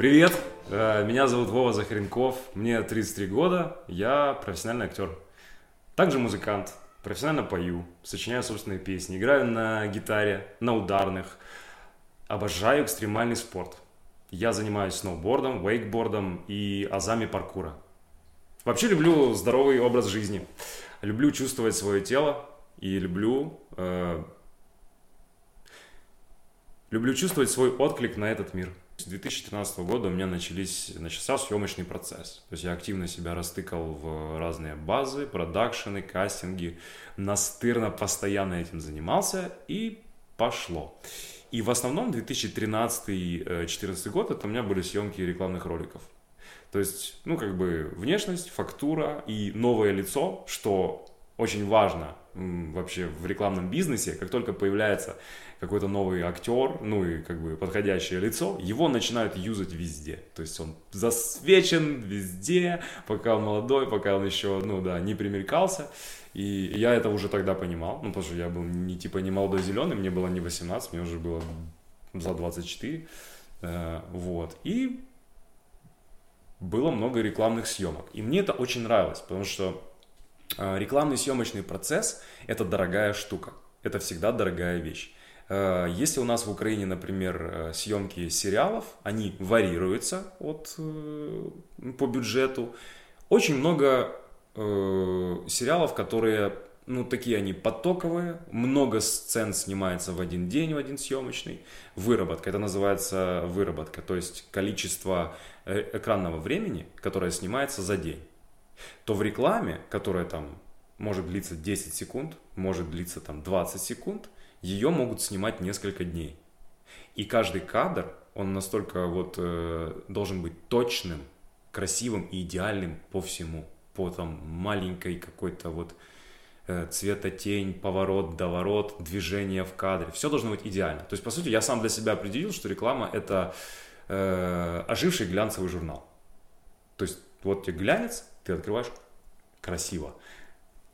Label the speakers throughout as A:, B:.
A: Привет, э, меня зовут Вова Захаренков, мне 33 года, я профессиональный актер. Также музыкант, профессионально пою, сочиняю собственные песни, играю на гитаре, на ударных. Обожаю экстремальный спорт. Я занимаюсь сноубордом, вейкбордом и азами паркура. Вообще люблю здоровый образ жизни. Люблю чувствовать свое тело и люблю э, люблю чувствовать свой отклик на этот мир. С 2013 года у меня начались, начался съемочный процесс. То есть я активно себя растыкал в разные базы, продакшены, кастинги. Настырно постоянно этим занимался и пошло. И в основном 2013-2014 год это у меня были съемки рекламных роликов. То есть, ну, как бы внешность, фактура и новое лицо, что очень важно вообще в рекламном бизнесе, как только появляется какой-то новый актер, ну и как бы подходящее лицо, его начинают юзать везде. То есть он засвечен везде, пока он молодой, пока он еще, ну да, не примелькался. И я это уже тогда понимал, ну потому что я был не типа не молодой зеленый, мне было не 18, мне уже было за 24. Э, вот. И было много рекламных съемок. И мне это очень нравилось, потому что рекламный съемочный процесс – это дорогая штука. Это всегда дорогая вещь. Э, если у нас в Украине, например, съемки сериалов, они варьируются от, по бюджету. Очень много сериалов, которые ну, такие они потоковые, много сцен снимается в один день, в один съемочный. Выработка, это называется выработка, то есть количество э, экранного времени, которое снимается за день. То в рекламе, которая там может длиться 10 секунд, может длиться там 20 секунд, ее могут снимать несколько дней. И каждый кадр, он настолько вот э, должен быть точным, красивым и идеальным по всему, по там маленькой какой-то вот Э, цветотень, поворот, доворот, движение в кадре. Все должно быть идеально. То есть, по сути, я сам для себя определил, что реклама – это э, оживший глянцевый журнал. То есть, вот тебе глянец, ты открываешь – красиво.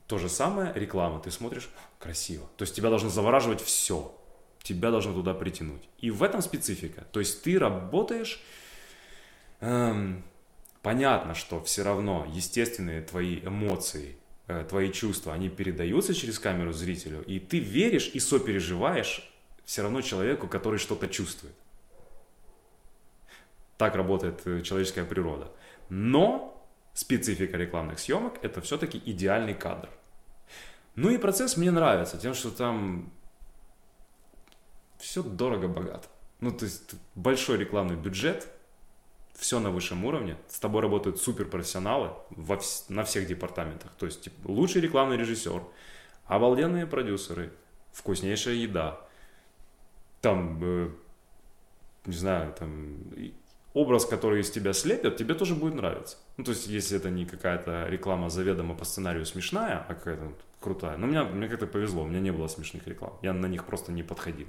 A: То же самое реклама. Ты смотришь – красиво. То есть, тебя должно завораживать все. Тебя должно туда притянуть. И в этом специфика. То есть, ты работаешь… Эм, понятно, что все равно естественные твои эмоции – Э, твои чувства, они передаются через камеру зрителю, и ты веришь и сопереживаешь все равно человеку, который что-то чувствует. Так работает э, человеческая природа. Но специфика рекламных съемок – это все-таки идеальный кадр. Ну и процесс мне нравится тем, что там все дорого-богато. Ну, то есть большой рекламный бюджет – все на высшем уровне, с тобой работают суперпрофессионалы во вс- на всех департаментах. То есть типа, лучший рекламный режиссер, обалденные продюсеры, вкуснейшая еда, там, э, не знаю, там, образ, который из тебя слепят, тебе тоже будет нравиться. Ну, то есть, если это не какая-то реклама заведомо по сценарию смешная, а какая-то крутая. Но меня, мне как-то повезло, у меня не было смешных реклам. Я на них просто не подходил.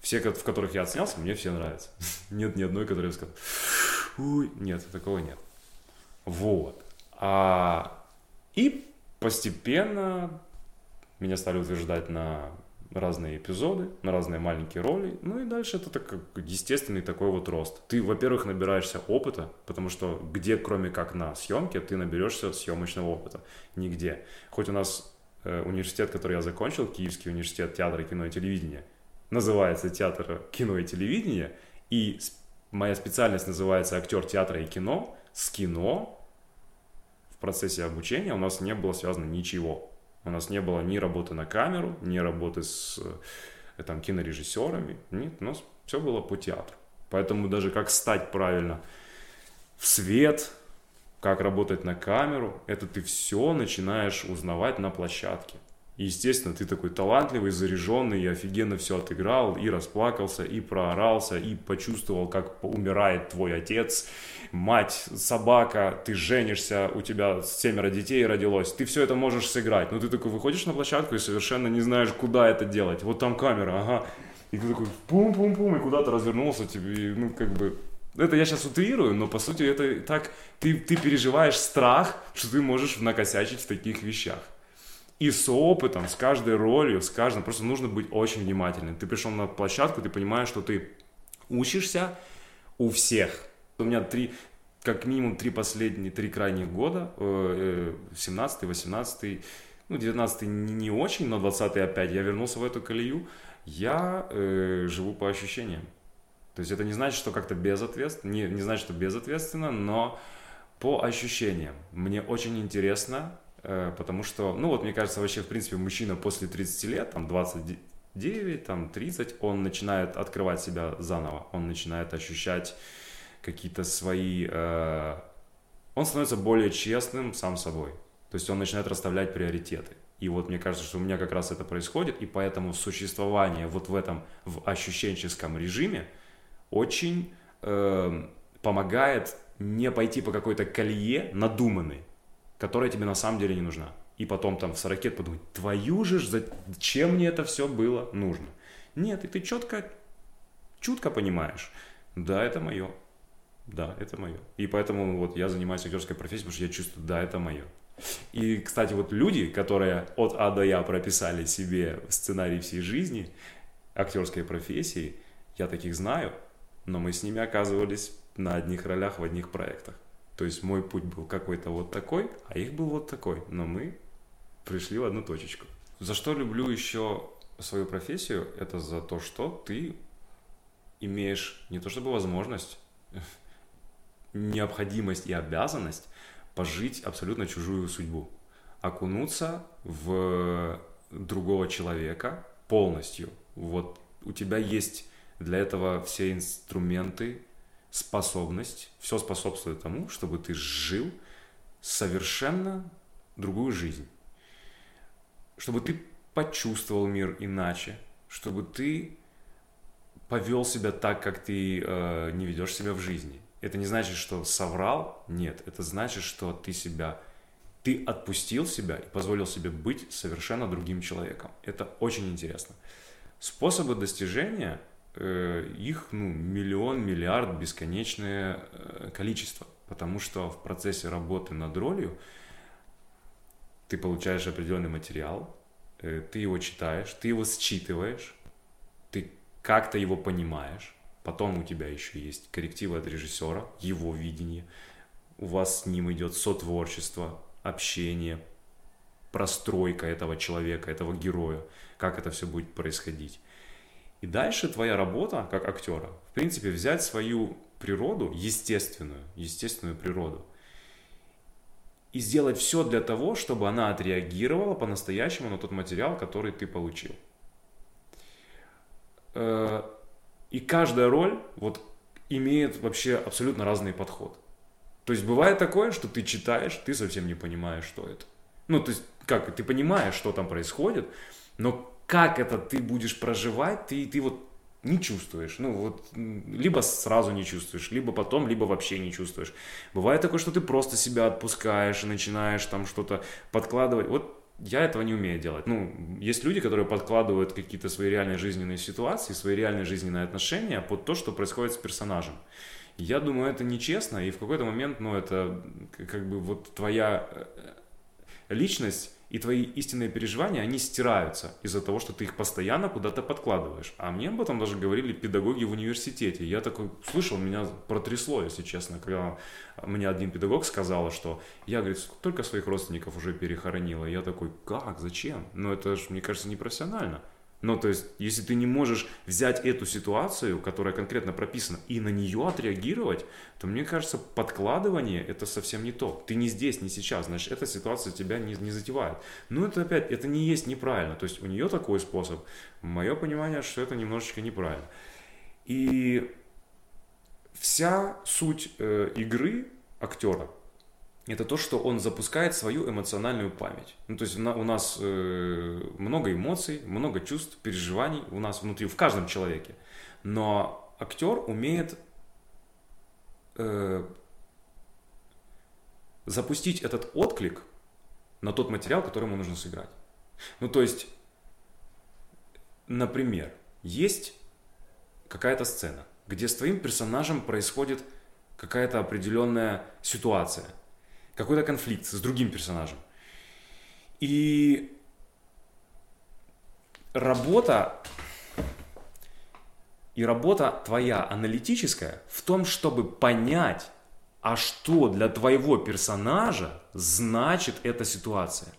A: Все, в которых я отснялся, мне все нравятся. Нет ни одной, которая сказала, Ой, нет, такого нет. Вот. А, и постепенно меня стали утверждать на разные эпизоды, на разные маленькие роли. Ну и дальше это так, естественный такой вот рост. Ты, во-первых, набираешься опыта, потому что где, кроме как на съемке, ты наберешься съемочного опыта? Нигде. Хоть у нас э, университет, который я закончил, Киевский университет театра, кино и телевидения, называется театр кино и телевидения, и Моя специальность называется актер театра и кино. С кино в процессе обучения у нас не было связано ничего. У нас не было ни работы на камеру, ни работы с э, там, кинорежиссерами. Нет, у нас все было по театру. Поэтому даже как стать правильно в свет, как работать на камеру, это ты все начинаешь узнавать на площадке. И, естественно, ты такой талантливый, заряженный, и офигенно все отыграл, и расплакался, и проорался, и почувствовал, как умирает твой отец, мать, собака, ты женишься, у тебя семеро детей родилось, ты все это можешь сыграть. Но ты такой выходишь на площадку и совершенно не знаешь, куда это делать. Вот там камера, ага. И ты такой пум-пум-пум, и куда-то развернулся, тебе, ну, как бы, это я сейчас утрирую, но по сути это так, ты, ты переживаешь страх, что ты можешь накосячить в таких вещах. И с опытом, с каждой ролью, с каждым, просто нужно быть очень внимательным. Ты пришел на площадку, ты понимаешь, что ты учишься у всех. У меня три, как минимум три последние, три крайних года, 17 18 ну, 19 не очень, но 20 опять, я вернулся в эту колею, я э, живу по ощущениям. То есть это не значит, что как-то безответственно, не, не значит, что безответственно, но по ощущениям. Мне очень интересно, э, потому что, ну вот мне кажется, вообще, в принципе, мужчина после 30 лет, там 29, там 30, он начинает открывать себя заново, он начинает ощущать какие-то свои... Э, он становится более честным сам собой. То есть он начинает расставлять приоритеты. И вот мне кажется, что у меня как раз это происходит, и поэтому существование вот в этом, в ощущенческом режиме очень э, помогает не пойти по какой-то колее надуманной, которая тебе на самом деле не нужна. И потом там в 40 подумать, твою же, зачем мне это все было нужно? Нет, и ты четко, чутко понимаешь, да, это мое, да, это мое. И поэтому вот я занимаюсь актерской профессией, потому что я чувствую, да, это мое. И, кстати, вот люди, которые от А до Я прописали себе сценарий всей жизни, актерской профессии, я таких знаю, но мы с ними оказывались на одних ролях в одних проектах. То есть мой путь был какой-то вот такой, а их был вот такой, но мы пришли в одну точечку. За что люблю еще свою профессию, это за то, что ты имеешь не то чтобы возможность, необходимость и обязанность пожить абсолютно чужую судьбу, окунуться в другого человека полностью. Вот у тебя есть для этого все инструменты, способность, все способствует тому, чтобы ты жил совершенно другую жизнь. Чтобы ты почувствовал мир иначе, чтобы ты повел себя так, как ты э, не ведешь себя в жизни. Это не значит, что соврал, нет. Это значит, что ты себя, ты отпустил себя и позволил себе быть совершенно другим человеком. Это очень интересно. Способы достижения, их ну, миллион, миллиард, бесконечное э, количество. Потому что в процессе работы над ролью ты получаешь определенный материал, э, ты его читаешь, ты его считываешь, ты как-то его понимаешь, Потом у тебя еще есть коррективы от режиссера, его видение. У вас с ним идет сотворчество, общение, простройка этого человека, этого героя, как это все будет происходить. И дальше твоя работа как актера, в принципе, взять свою природу, естественную, естественную природу, и сделать все для того, чтобы она отреагировала по-настоящему на тот материал, который ты получил. Э, и каждая роль вот имеет вообще абсолютно разный подход. То есть бывает такое, что ты читаешь, ты совсем не понимаешь, что это. Ну, то есть, как, ты понимаешь, что там происходит, но как это ты будешь проживать, ты, ты вот не чувствуешь. Ну, вот, либо сразу не чувствуешь, либо потом, либо вообще не чувствуешь. Бывает такое, что ты просто себя отпускаешь и начинаешь там что-то подкладывать. Вот я этого не умею делать. Ну, есть люди, которые подкладывают какие-то свои реальные жизненные ситуации, свои реальные жизненные отношения под то, что происходит с персонажем. Я думаю, это нечестно, и в какой-то момент, ну, это как бы вот твоя э, личность и твои истинные переживания, они стираются из-за того, что ты их постоянно куда-то подкладываешь. А мне об этом даже говорили педагоги в университете. Я такой слышал, меня протрясло, если честно, когда мне один педагог сказал, что я, говорит, только своих родственников уже перехоронила. Я такой, как, зачем? Ну это же, мне кажется, непрофессионально. Ну, то есть, если ты не можешь взять эту ситуацию, которая конкретно прописана, и на нее отреагировать, то, мне кажется, подкладывание – это совсем не то. Ты не здесь, не сейчас, значит, эта ситуация тебя не, не затевает. Но это опять, это не есть неправильно. То есть, у нее такой способ. Мое понимание, что это немножечко неправильно. И вся суть э, игры актера – это то, что он запускает свою эмоциональную память. Ну, то есть у нас э, много эмоций, много чувств, переживаний у нас внутри, в каждом человеке. Но актер умеет э, запустить этот отклик на тот материал, который ему нужно сыграть. Ну, то есть, например, есть какая-то сцена, где с твоим персонажем происходит какая-то определенная ситуация – какой-то конфликт с другим персонажем. И работа И работа твоя аналитическая в том, чтобы понять, а что для твоего персонажа значит эта ситуация.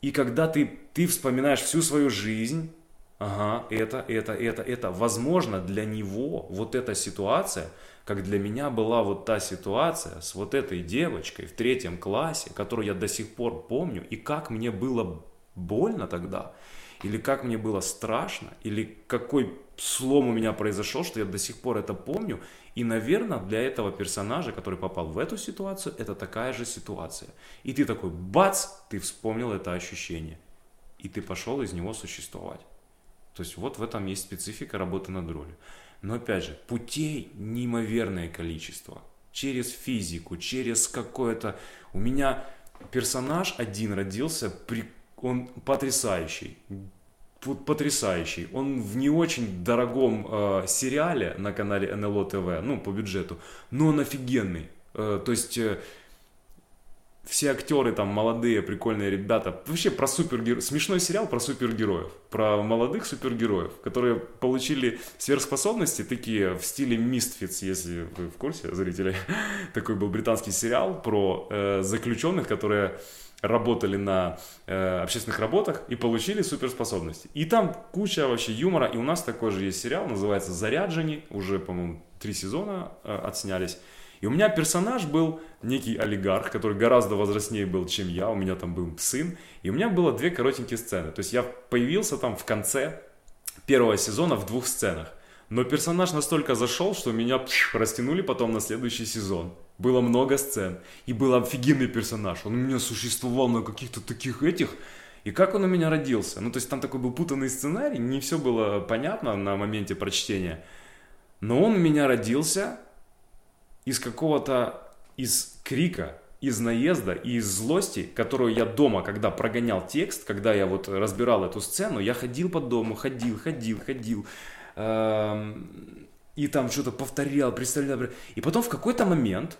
A: И когда ты, ты вспоминаешь всю свою жизнь, ага, это, это, это, это, возможно, для него вот эта ситуация, как для меня была вот та ситуация с вот этой девочкой в третьем классе, которую я до сих пор помню, и как мне было больно тогда, или как мне было страшно, или какой слом у меня произошел, что я до сих пор это помню. И, наверное, для этого персонажа, который попал в эту ситуацию, это такая же ситуация. И ты такой, бац, ты вспомнил это ощущение. И ты пошел из него существовать. То есть вот в этом есть специфика работы над ролью. Но опять же, путей неимоверное количество. Через физику, через какое-то... У меня персонаж один родился, он потрясающий потрясающий. Он в не очень дорогом э, сериале на канале НЛО ТВ, ну, по бюджету, но он офигенный. Э, то есть э, все актеры там молодые, прикольные ребята. Вообще про супергероев. Смешной сериал про супергероев. Про молодых супергероев, которые получили сверхспособности такие в стиле Misfits, если вы в курсе, зрители. Такой был британский сериал про э, заключенных, которые работали на э, общественных работах и получили суперспособности. И там куча вообще юмора. И у нас такой же есть сериал, называется «Заряджені». Уже, по-моему, три сезона э, отснялись. И у меня персонаж был некий олигарх, который гораздо возрастнее был, чем я. У меня там был сын. И у меня было две коротенькие сцены. То есть я появился там в конце первого сезона в двух сценах. Но персонаж настолько зашел, что меня растянули потом на следующий сезон. Было много сцен. И был офигенный персонаж. Он у меня существовал на каких-то таких этих. И как он у меня родился? Ну, то есть там такой был путанный сценарий, не все было понятно на моменте прочтения. Но он у меня родился из какого-то, из крика, из наезда и из злости, которую я дома, когда прогонял текст, когда я вот разбирал эту сцену, я ходил по дому, ходил, ходил, ходил, эм, и там что-то повторял, представлял. И потом в какой-то момент,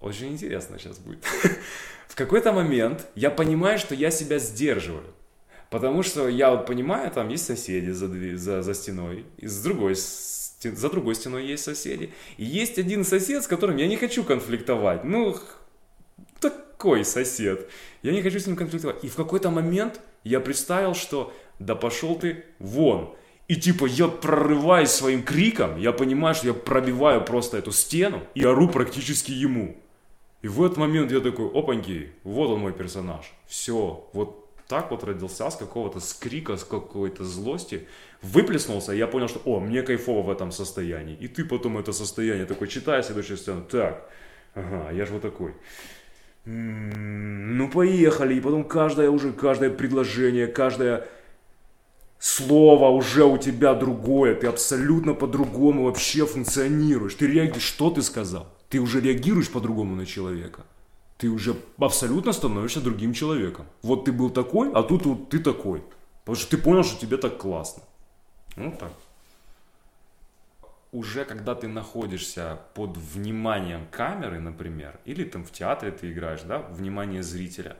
A: очень интересно сейчас будет, в какой-то момент я понимаю, что я себя сдерживаю. Потому что я вот понимаю, там есть соседи за, за, за стеной, и с другой за другой стеной есть соседи. И есть один сосед, с которым я не хочу конфликтовать. Ну, такой сосед. Я не хочу с ним конфликтовать. И в какой-то момент я представил, что да пошел ты вон. И типа я прорываюсь своим криком, я понимаю, что я пробиваю просто эту стену и ору практически ему. И в этот момент я такой, опаньки, вот он мой персонаж. Все, вот так вот родился с какого-то скрика, с какой-то злости, выплеснулся, и я понял, что, о, мне кайфово в этом состоянии. И ты потом это состояние такой читаешь следующую сцену, так, ага, я же вот такой. М-м, ну, поехали, и потом каждое уже, каждое предложение, каждое слово уже у тебя другое, ты абсолютно по-другому вообще функционируешь. Ты реагируешь, что ты сказал? Ты уже реагируешь по-другому на человека ты уже абсолютно становишься другим человеком. Вот ты был такой, а тут вот ты такой. Потому что ты понял, что тебе так классно. Ну так. Уже когда ты находишься под вниманием камеры, например, или там в театре ты играешь, да, внимание зрителя,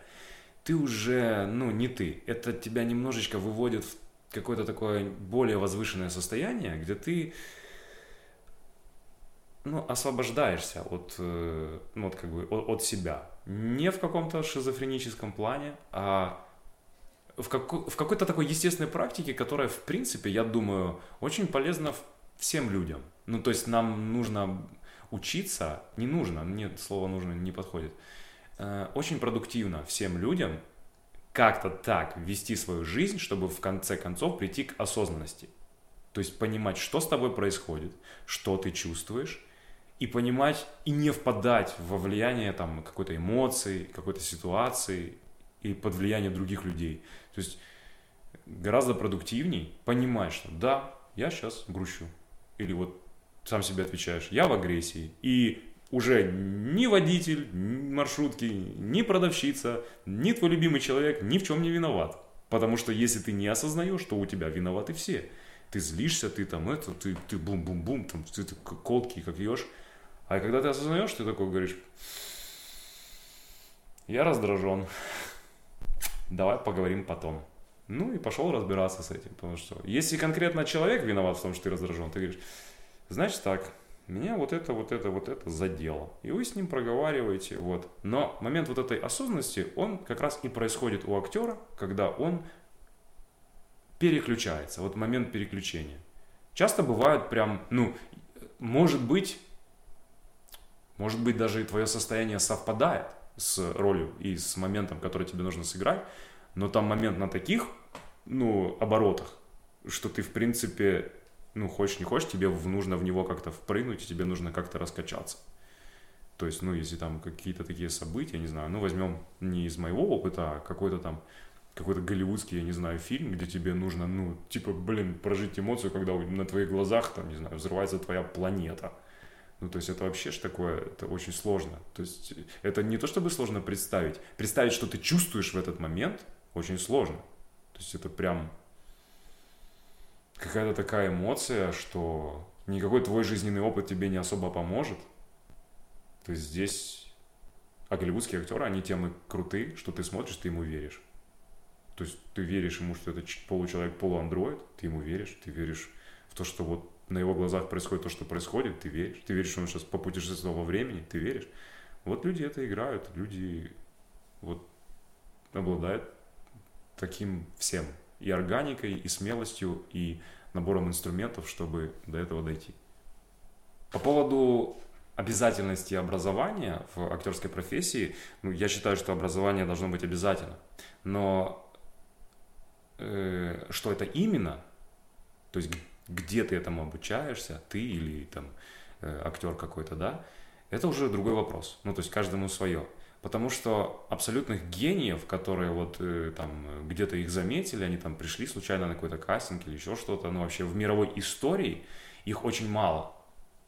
A: ты уже, ну, не ты. Это тебя немножечко выводит в какое-то такое более возвышенное состояние, где ты ну, освобождаешься от, э, ну, вот как бы от, от себя. Не в каком-то шизофреническом плане, а в, как, в какой-то такой естественной практике, которая, в принципе, я думаю, очень полезна всем людям. Ну, то есть нам нужно учиться, не нужно, нет, слово нужно не подходит, э, очень продуктивно всем людям как-то так вести свою жизнь, чтобы в конце концов прийти к осознанности. То есть понимать, что с тобой происходит, что ты чувствуешь, и понимать, и не впадать во влияние там какой-то эмоции, какой-то ситуации и под влияние других людей. То есть гораздо продуктивней понимать, что да, я сейчас грущу. Или вот сам себе отвечаешь, я в агрессии. И уже ни водитель, ни маршрутки, ни продавщица, ни твой любимый человек ни в чем не виноват. Потому что если ты не осознаешь, что у тебя виноваты все. Ты злишься, ты там это, ты, ты бум-бум-бум, там, ты, ты колки как ешь. А когда ты осознаешь, ты такой говоришь, я раздражен, давай поговорим потом. Ну и пошел разбираться с этим, потому что если конкретно человек виноват в том, что ты раздражен, ты говоришь, значит так, меня вот это, вот это, вот это задело. И вы с ним проговариваете, вот. Но момент вот этой осознанности, он как раз и происходит у актера, когда он переключается, вот момент переключения. Часто бывают прям, ну, может быть, может быть даже и твое состояние совпадает с ролью и с моментом, который тебе нужно сыграть, но там момент на таких, ну, оборотах, что ты, в принципе, ну, хочешь не хочешь, тебе нужно в него как-то впрыгнуть, тебе нужно как-то раскачаться. То есть, ну, если там какие-то такие события, не знаю, ну, возьмем не из моего опыта, а какой-то там, какой-то голливудский, я не знаю, фильм, где тебе нужно, ну, типа, блин, прожить эмоцию, когда на твоих глазах, там, не знаю, взрывается твоя планета. Ну, то есть это вообще ж такое, это очень сложно. То есть это не то, чтобы сложно представить. Представить, что ты чувствуешь в этот момент, очень сложно. То есть это прям какая-то такая эмоция, что никакой твой жизненный опыт тебе не особо поможет. То есть здесь... А голливудские актеры, они тем и крутые, что ты смотришь, ты ему веришь. То есть ты веришь ему, что это получеловек, полуандроид, ты ему веришь, ты веришь в то, что вот на его глазах происходит то, что происходит, ты веришь. Ты веришь, что он сейчас попутешествовал во времени, ты веришь. Вот люди это играют, люди вот обладают таким всем и органикой, и смелостью, и набором инструментов, чтобы до этого дойти. По поводу обязательности образования в актерской профессии, ну, я считаю, что образование должно быть обязательно. Но э, что это именно, то есть где ты этому обучаешься, ты или там э, актер какой-то, да, это уже другой вопрос. Ну, то есть каждому свое. Потому что абсолютных гениев, которые вот э, там где-то их заметили, они там пришли случайно на какой-то кастинг или еще что-то, ну вообще в мировой истории их очень мало.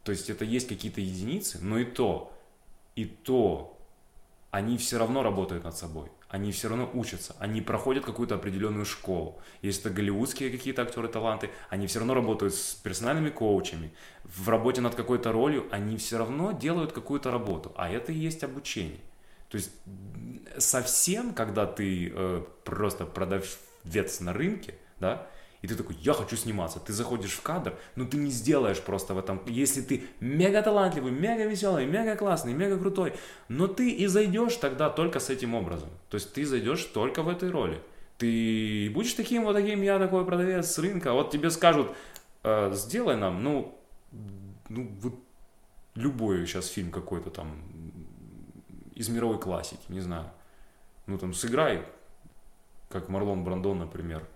A: То есть это есть какие-то единицы, но и то, и то они все равно работают над собой они все равно учатся, они проходят какую-то определенную школу. Если это голливудские какие-то актеры таланты, они все равно работают с персональными коучами. В работе над какой-то ролью они все равно делают какую-то работу, а это и есть обучение. То есть совсем, когда ты э, просто продавец на рынке, да, и ты такой, я хочу сниматься. Ты заходишь в кадр, но ты не сделаешь просто в этом. Если ты мега талантливый, мега веселый, мега классный, мега крутой, но ты и зайдешь тогда только с этим образом. То есть ты зайдешь только в этой роли. Ты будешь таким вот таким, я такой продавец с рынка, вот тебе скажут, э, сделай нам, ну, ну, вот любой сейчас фильм какой-то там из мировой классики, не знаю. Ну, там, сыграй, как Марлон Брандон, например,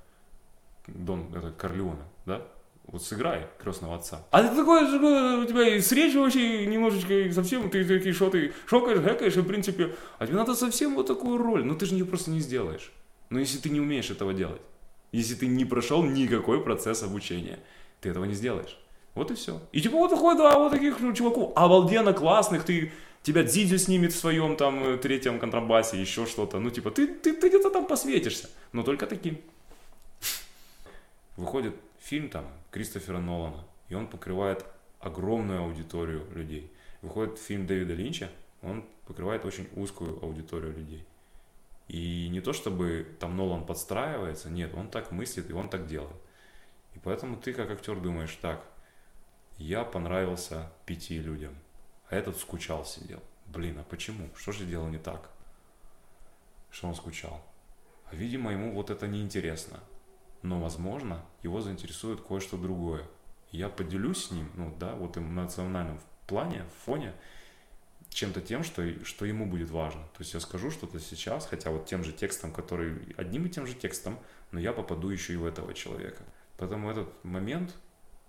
A: Дон, это Корлеона, да? Вот сыграй крестного отца. А ты такой, у тебя и с речью вообще немножечко совсем, ты такие, что ты шокаешь, гэкаешь, и в принципе, а тебе надо совсем вот такую роль, но ты же ее просто не сделаешь. Но если ты не умеешь этого делать, если ты не прошел никакой процесс обучения, ты этого не сделаешь. Вот и все. И типа вот такой, да, вот таких ну, чуваков, обалденно классных, ты, тебя Дзидзю снимет в своем там э, третьем контрабасе, еще что-то. Ну типа ты, ты, ты где-то там посветишься, но только таким выходит фильм там Кристофера Нолана, и он покрывает огромную аудиторию людей. Выходит фильм Дэвида Линча, он покрывает очень узкую аудиторию людей. И не то чтобы там Нолан подстраивается, нет, он так мыслит и он так делает. И поэтому ты как актер думаешь, так, я понравился пяти людям, а этот скучал сидел. Блин, а почему? Что же делал не так? Что он скучал? А видимо ему вот это неинтересно но, возможно, его заинтересует кое-что другое. Я поделюсь с ним, ну да, вот в национальном плане, фоне, чем-то тем, что, что ему будет важно. То есть я скажу что-то сейчас, хотя вот тем же текстом, который одним и тем же текстом, но я попаду еще и в этого человека. Поэтому этот момент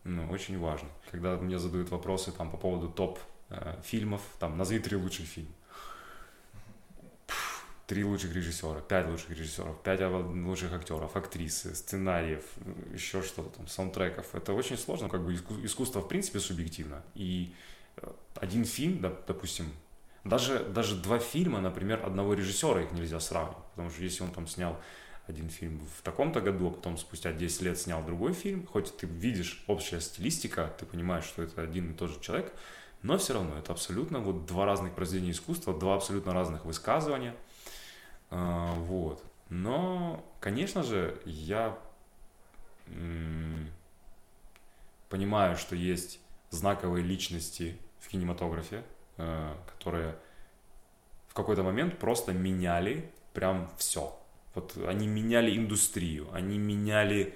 A: ну, очень важен. Когда мне задают вопросы там по поводу топ э, там назови три лучших фильма три лучших режиссера, пять лучших режиссеров, пять лучших актеров, актрис, сценариев, еще что-то там, саундтреков. Это очень сложно, как бы искусство в принципе субъективно. И э, один фильм, допустим, даже, даже два фильма, например, одного режиссера их нельзя сравнивать, потому что если он там снял один фильм в таком-то году, а потом спустя 10 лет снял другой фильм, хоть ты видишь общая стилистика, ты понимаешь, что это один и тот же человек, но все равно это абсолютно вот два разных произведения искусства, два абсолютно разных высказывания – вот. Но, конечно же, я понимаю, что есть знаковые личности в кинематографе, э, которые в какой-то момент просто меняли прям все. Вот они меняли индустрию, они меняли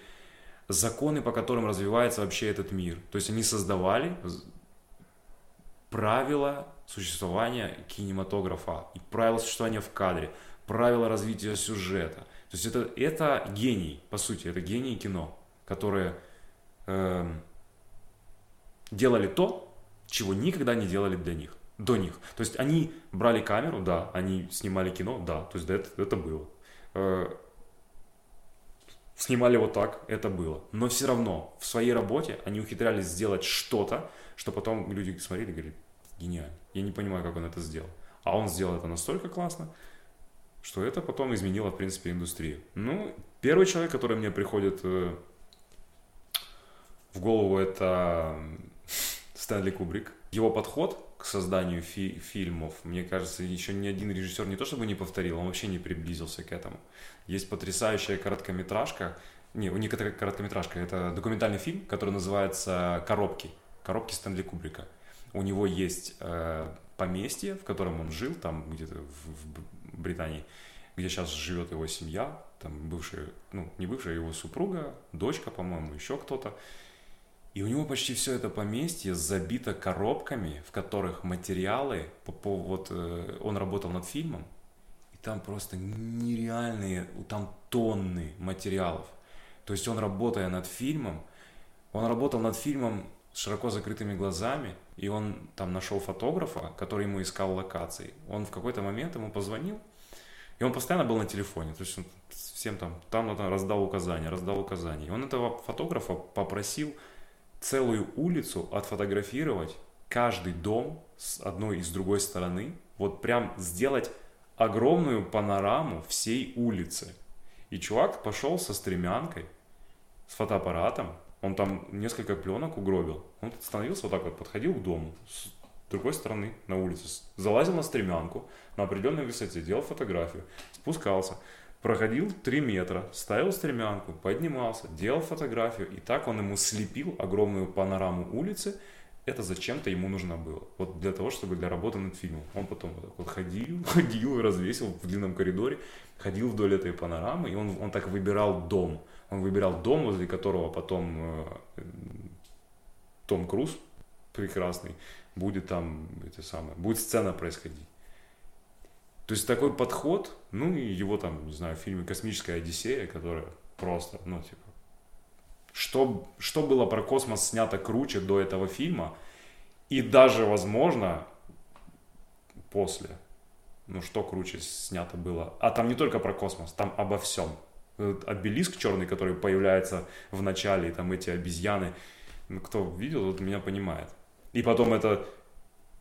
A: законы, по которым развивается вообще этот мир. То есть они создавали правила существования кинематографа и правила существования в кадре, правила развития сюжета. То есть это, это гений, по сути, это гений кино, которые э, делали то, чего никогда не делали для них, до них. То есть они брали камеру, да, они снимали кино, да, то есть это, это было. Э, снимали вот так, это было. Но все равно в своей работе они ухитрялись сделать что-то, что потом люди смотрели и говорили, гениально. Я не понимаю, как он это сделал. А он сделал это настолько классно, что это потом изменило, в принципе, индустрию. Ну, первый человек, который мне приходит э, в голову, это Стэнли Кубрик. Его подход к созданию фи- фильмов, мне кажется, еще ни один режиссер не то чтобы не повторил, он вообще не приблизился к этому. Есть потрясающая короткометражка, не, не короткометражка, это документальный фильм, который называется «Коробки», «Коробки Стэнли Кубрика». У него есть э, поместье, в котором он жил, там где-то в, в Британии, где сейчас живет его семья, там бывшая, ну, не бывшая, его супруга, дочка, по-моему, еще кто-то. И у него почти все это поместье забито коробками, в которых материалы, по, по, вот э, он работал над фильмом, и там просто нереальные, там тонны материалов. То есть он, работая над фильмом, он работал над фильмом с широко закрытыми глазами, и он там нашел фотографа, который ему искал локации. Он в какой-то момент ему позвонил, и он постоянно был на телефоне, то есть он всем там, там, там раздал указания, раздал указания. И он этого фотографа попросил целую улицу отфотографировать, каждый дом с одной и с другой стороны, вот прям сделать огромную панораму всей улицы. И чувак пошел со стремянкой, с фотоаппаратом, он там несколько пленок угробил. Он становился вот так вот, подходил к дому, с другой стороны на улице, залазил на стремянку на определенной высоте, делал фотографию, спускался, проходил 3 метра, ставил стремянку, поднимался, делал фотографию, и так он ему слепил огромную панораму улицы, это зачем-то ему нужно было. Вот для того, чтобы для работы над фильмом. Он потом вот так вот ходил, ходил, развесил в длинном коридоре, ходил вдоль этой панорамы, и он, он так выбирал дом. Он выбирал дом, возле которого потом э, Том Круз прекрасный будет там, это самое, будет сцена происходить. То есть такой подход, ну и его там, не знаю, в фильме «Космическая Одиссея», которая просто, ну типа, что, что было про космос снято круче до этого фильма, и даже, возможно, после, ну что круче снято было. А там не только про космос, там обо всем. Обелиск черный, который появляется в начале, и там эти обезьяны, ну, кто видел, тот меня понимает. И потом это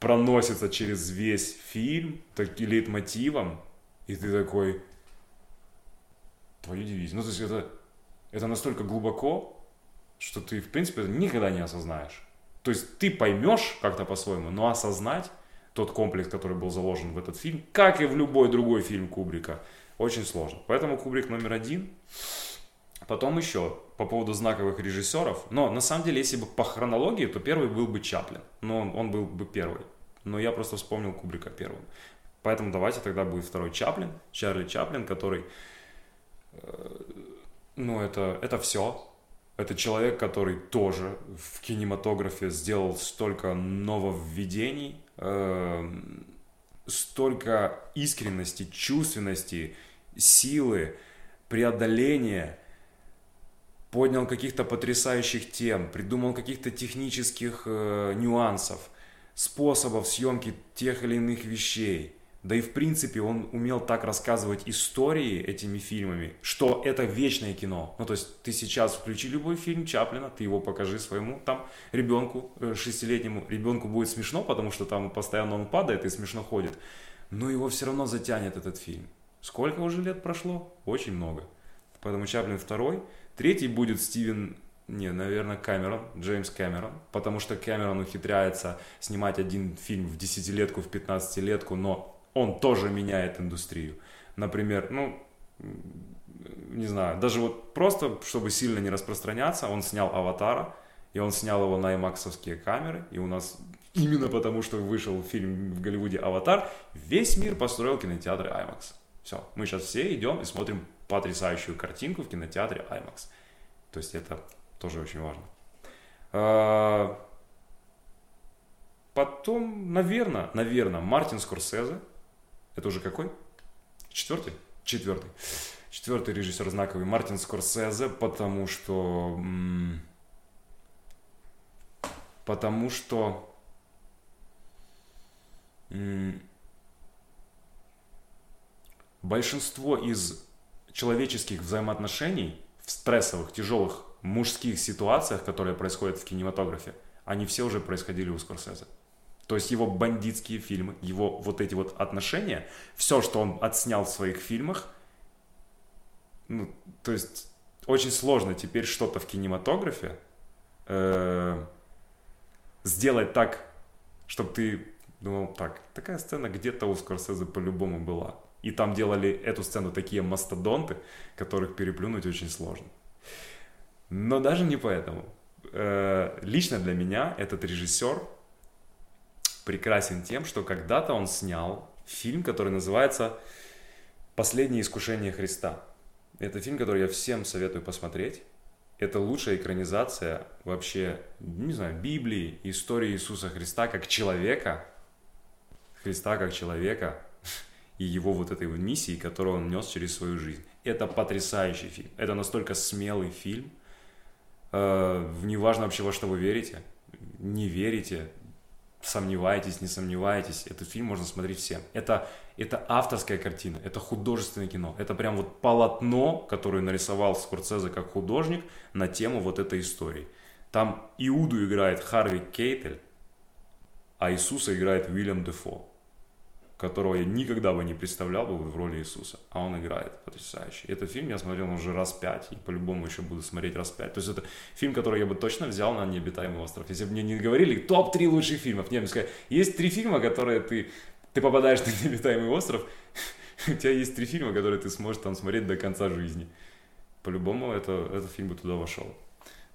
A: проносится через весь фильм так, лейтмотивом, и ты такой, твою дивизию. Ну, то есть это, это настолько глубоко, что ты, в принципе, никогда не осознаешь. То есть ты поймешь как-то по-своему, но осознать тот комплекс, который был заложен в этот фильм, как и в любой другой фильм Кубрика, очень сложно. Поэтому Кубрик номер один. Потом еще по поводу знаковых режиссеров. Но на самом деле, если бы по хронологии, то первый был бы Чаплин. Но он, он был бы первый. Но я просто вспомнил Кубрика первым. Поэтому давайте тогда будет второй Чаплин, Чарли Чаплин, который... Э, ну, это, это все. Это человек, который тоже в кинематографе сделал столько нововведений, э, столько искренности, чувственности, силы, преодоления – поднял каких-то потрясающих тем, придумал каких-то технических э, нюансов, способов съемки тех или иных вещей. Да и в принципе он умел так рассказывать истории этими фильмами, что это вечное кино. Ну то есть ты сейчас включи любой фильм Чаплина, ты его покажи своему там ребенку э, шестилетнему, ребенку будет смешно, потому что там постоянно он падает и смешно ходит, но его все равно затянет этот фильм. Сколько уже лет прошло? Очень много. Поэтому Чаплин второй, Третий будет Стивен, не, наверное, Кэмерон, Джеймс Кэмерон, потому что Кэмерон ухитряется снимать один фильм в десятилетку, в пятнадцатилетку, но он тоже меняет индустрию. Например, ну, не знаю, даже вот просто, чтобы сильно не распространяться, он снял «Аватара», и он снял его на IMAX камеры, и у нас именно потому, что вышел фильм в Голливуде «Аватар», весь мир построил кинотеатры IMAX. Все, мы сейчас все идем и смотрим потрясающую картинку в кинотеатре IMAX. То есть это тоже очень важно. А, потом, наверное, наверное, Мартин Скорсезе. Это уже какой? Четвертый? Четвертый. Четвертый режиссер знаковый Мартин Скорсезе, потому что... Потому что... Большинство из человеческих взаимоотношений в стрессовых, тяжелых мужских ситуациях, которые происходят в кинематографе, они все уже происходили у Скорсезе. То есть его бандитские фильмы, его вот эти вот отношения, все, что он отснял в своих фильмах, ну, то есть очень сложно теперь что-то в кинематографе э, сделать так, чтобы ты думал, так, такая сцена где-то у Скорсезе по-любому была. И там делали эту сцену такие мастодонты, которых переплюнуть очень сложно. Но даже не поэтому. Э, лично для меня этот режиссер прекрасен тем, что когда-то он снял фильм, который называется «Последнее искушение Христа». Это фильм, который я всем советую посмотреть. Это лучшая экранизация вообще, не знаю, Библии, истории Иисуса Христа как человека, Христа как человека и его вот этой миссии, которую он нес через свою жизнь. Это потрясающий фильм. Это настолько смелый фильм. Э, неважно вообще, во что вы верите, не верите, сомневаетесь, не сомневаетесь, этот фильм можно смотреть всем. Это, это авторская картина, это художественное кино. Это прям вот полотно, которое нарисовал Скорцезе как художник на тему вот этой истории. Там Иуду играет Харви Кейтель, а Иисуса играет Уильям Дефо которого я никогда бы не представлял бы в роли Иисуса, а он играет потрясающе. Этот фильм я смотрел уже раз пять, и по-любому еще буду смотреть раз пять. То есть это фильм, который я бы точно взял на необитаемый остров. Если бы мне не говорили топ-3 лучших фильмов, мне бы сказали, есть три фильма, которые ты, ты попадаешь на необитаемый остров, у тебя есть три фильма, которые ты сможешь там смотреть до конца жизни. По-любому это, этот фильм бы туда вошел.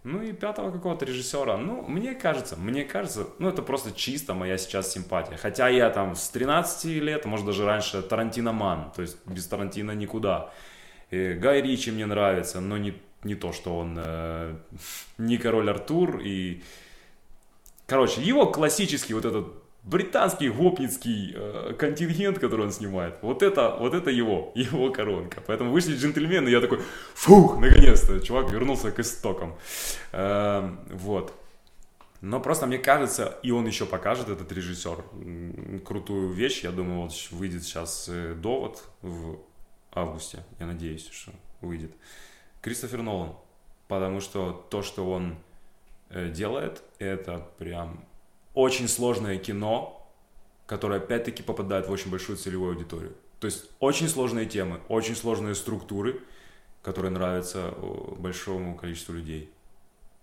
A: Ну и пятого какого-то режиссера, ну, мне кажется, мне кажется, ну, это просто чисто моя сейчас симпатия. Хотя я там с 13 лет, может даже раньше, Тарантино ман, то есть без Тарантино никуда. И Гай Ричи мне нравится, но не, не то, что он э, не король Артур и... Короче, его классический вот этот британский гопницкий э, контингент, который он снимает, вот это, вот это его, его коронка. Поэтому вышли джентльмены, и я такой, фух, наконец-то, чувак вернулся к истокам. Э, вот. Но просто мне кажется, и он еще покажет, этот режиссер, крутую вещь. Я думаю, вот выйдет сейчас э, «Довод» в августе. Я надеюсь, что выйдет. Кристофер Нолан. Потому что то, что он э, делает, это прям очень сложное кино, которое опять-таки попадает в очень большую целевую аудиторию. То есть очень сложные темы, очень сложные структуры, которые нравятся э, большому количеству людей.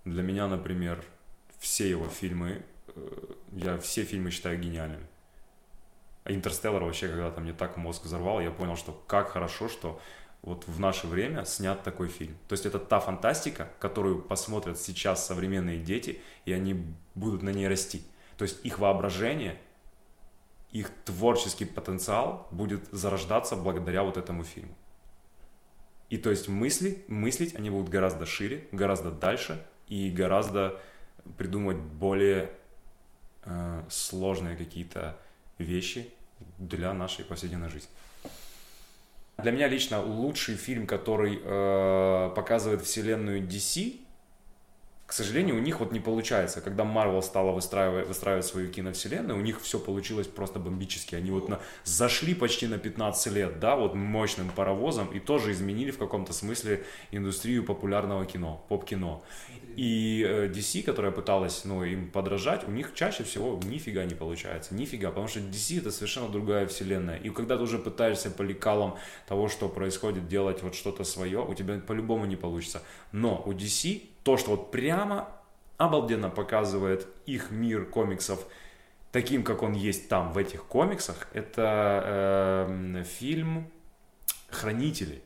A: Для меня, например, все его фильмы, э, я все фильмы считаю гениальными. «Интерстеллар» вообще когда-то мне так мозг взорвал, я понял, что как хорошо, что вот в наше время снят такой фильм. То есть это та фантастика, которую посмотрят сейчас современные дети, и они будут на ней расти. То есть их воображение, их творческий потенциал будет зарождаться благодаря вот этому фильму. И то есть мысли, мыслить они будут гораздо шире, гораздо дальше и гораздо придумывать более э, сложные какие-то вещи для нашей повседневной жизни. Для меня лично лучший фильм, который э, показывает вселенную DC, к сожалению, у них вот не получается. Когда Marvel стала выстраивать, выстраивать свою киновселенную, у них все получилось просто бомбически. Они вот на, зашли почти на 15 лет, да, вот мощным паровозом и тоже изменили в каком-то смысле индустрию популярного кино, поп-кино. И э, DC, которая пыталась, ну, им подражать, у них чаще всего нифига не получается, нифига, потому что DC это совершенно другая вселенная. И когда ты уже пытаешься по лекалам того, что происходит, делать вот что-то свое, у тебя по-любому не получится. Но у DC то, что вот прямо обалденно показывает их мир комиксов таким, как он есть там, в этих комиксах, это э, фильм «Хранители».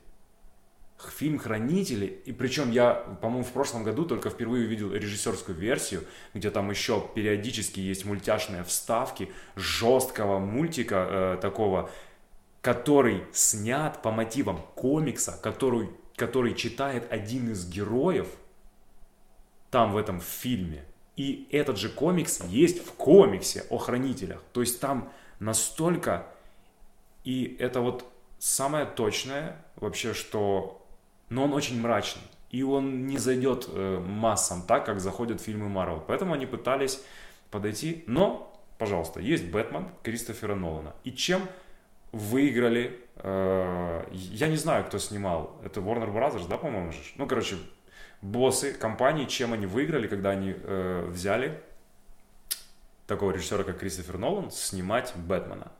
A: фильм «Хранители», и причем я, по-моему, в прошлом году только впервые увидел режиссерскую версию, где там еще периодически есть мультяшные вставки жесткого мультика э, такого, который снят по мотивам комикса, который, который читает один из героев там в этом фильме. И этот же комикс есть в комиксе о хранителях. То есть там настолько... И это вот самое точное вообще, что но он очень мрачный. И он не зайдет э, массам так, как заходят фильмы Марвел. Поэтому они пытались подойти. Но, пожалуйста, есть Бэтмен Кристофера Нолана. И чем выиграли, э, я не знаю, кто снимал, это Warner Brothers, да, по-моему? Ну, короче, боссы компании, чем они выиграли, когда они э, взяли такого режиссера, как Кристофер Нолан, снимать Бэтмена.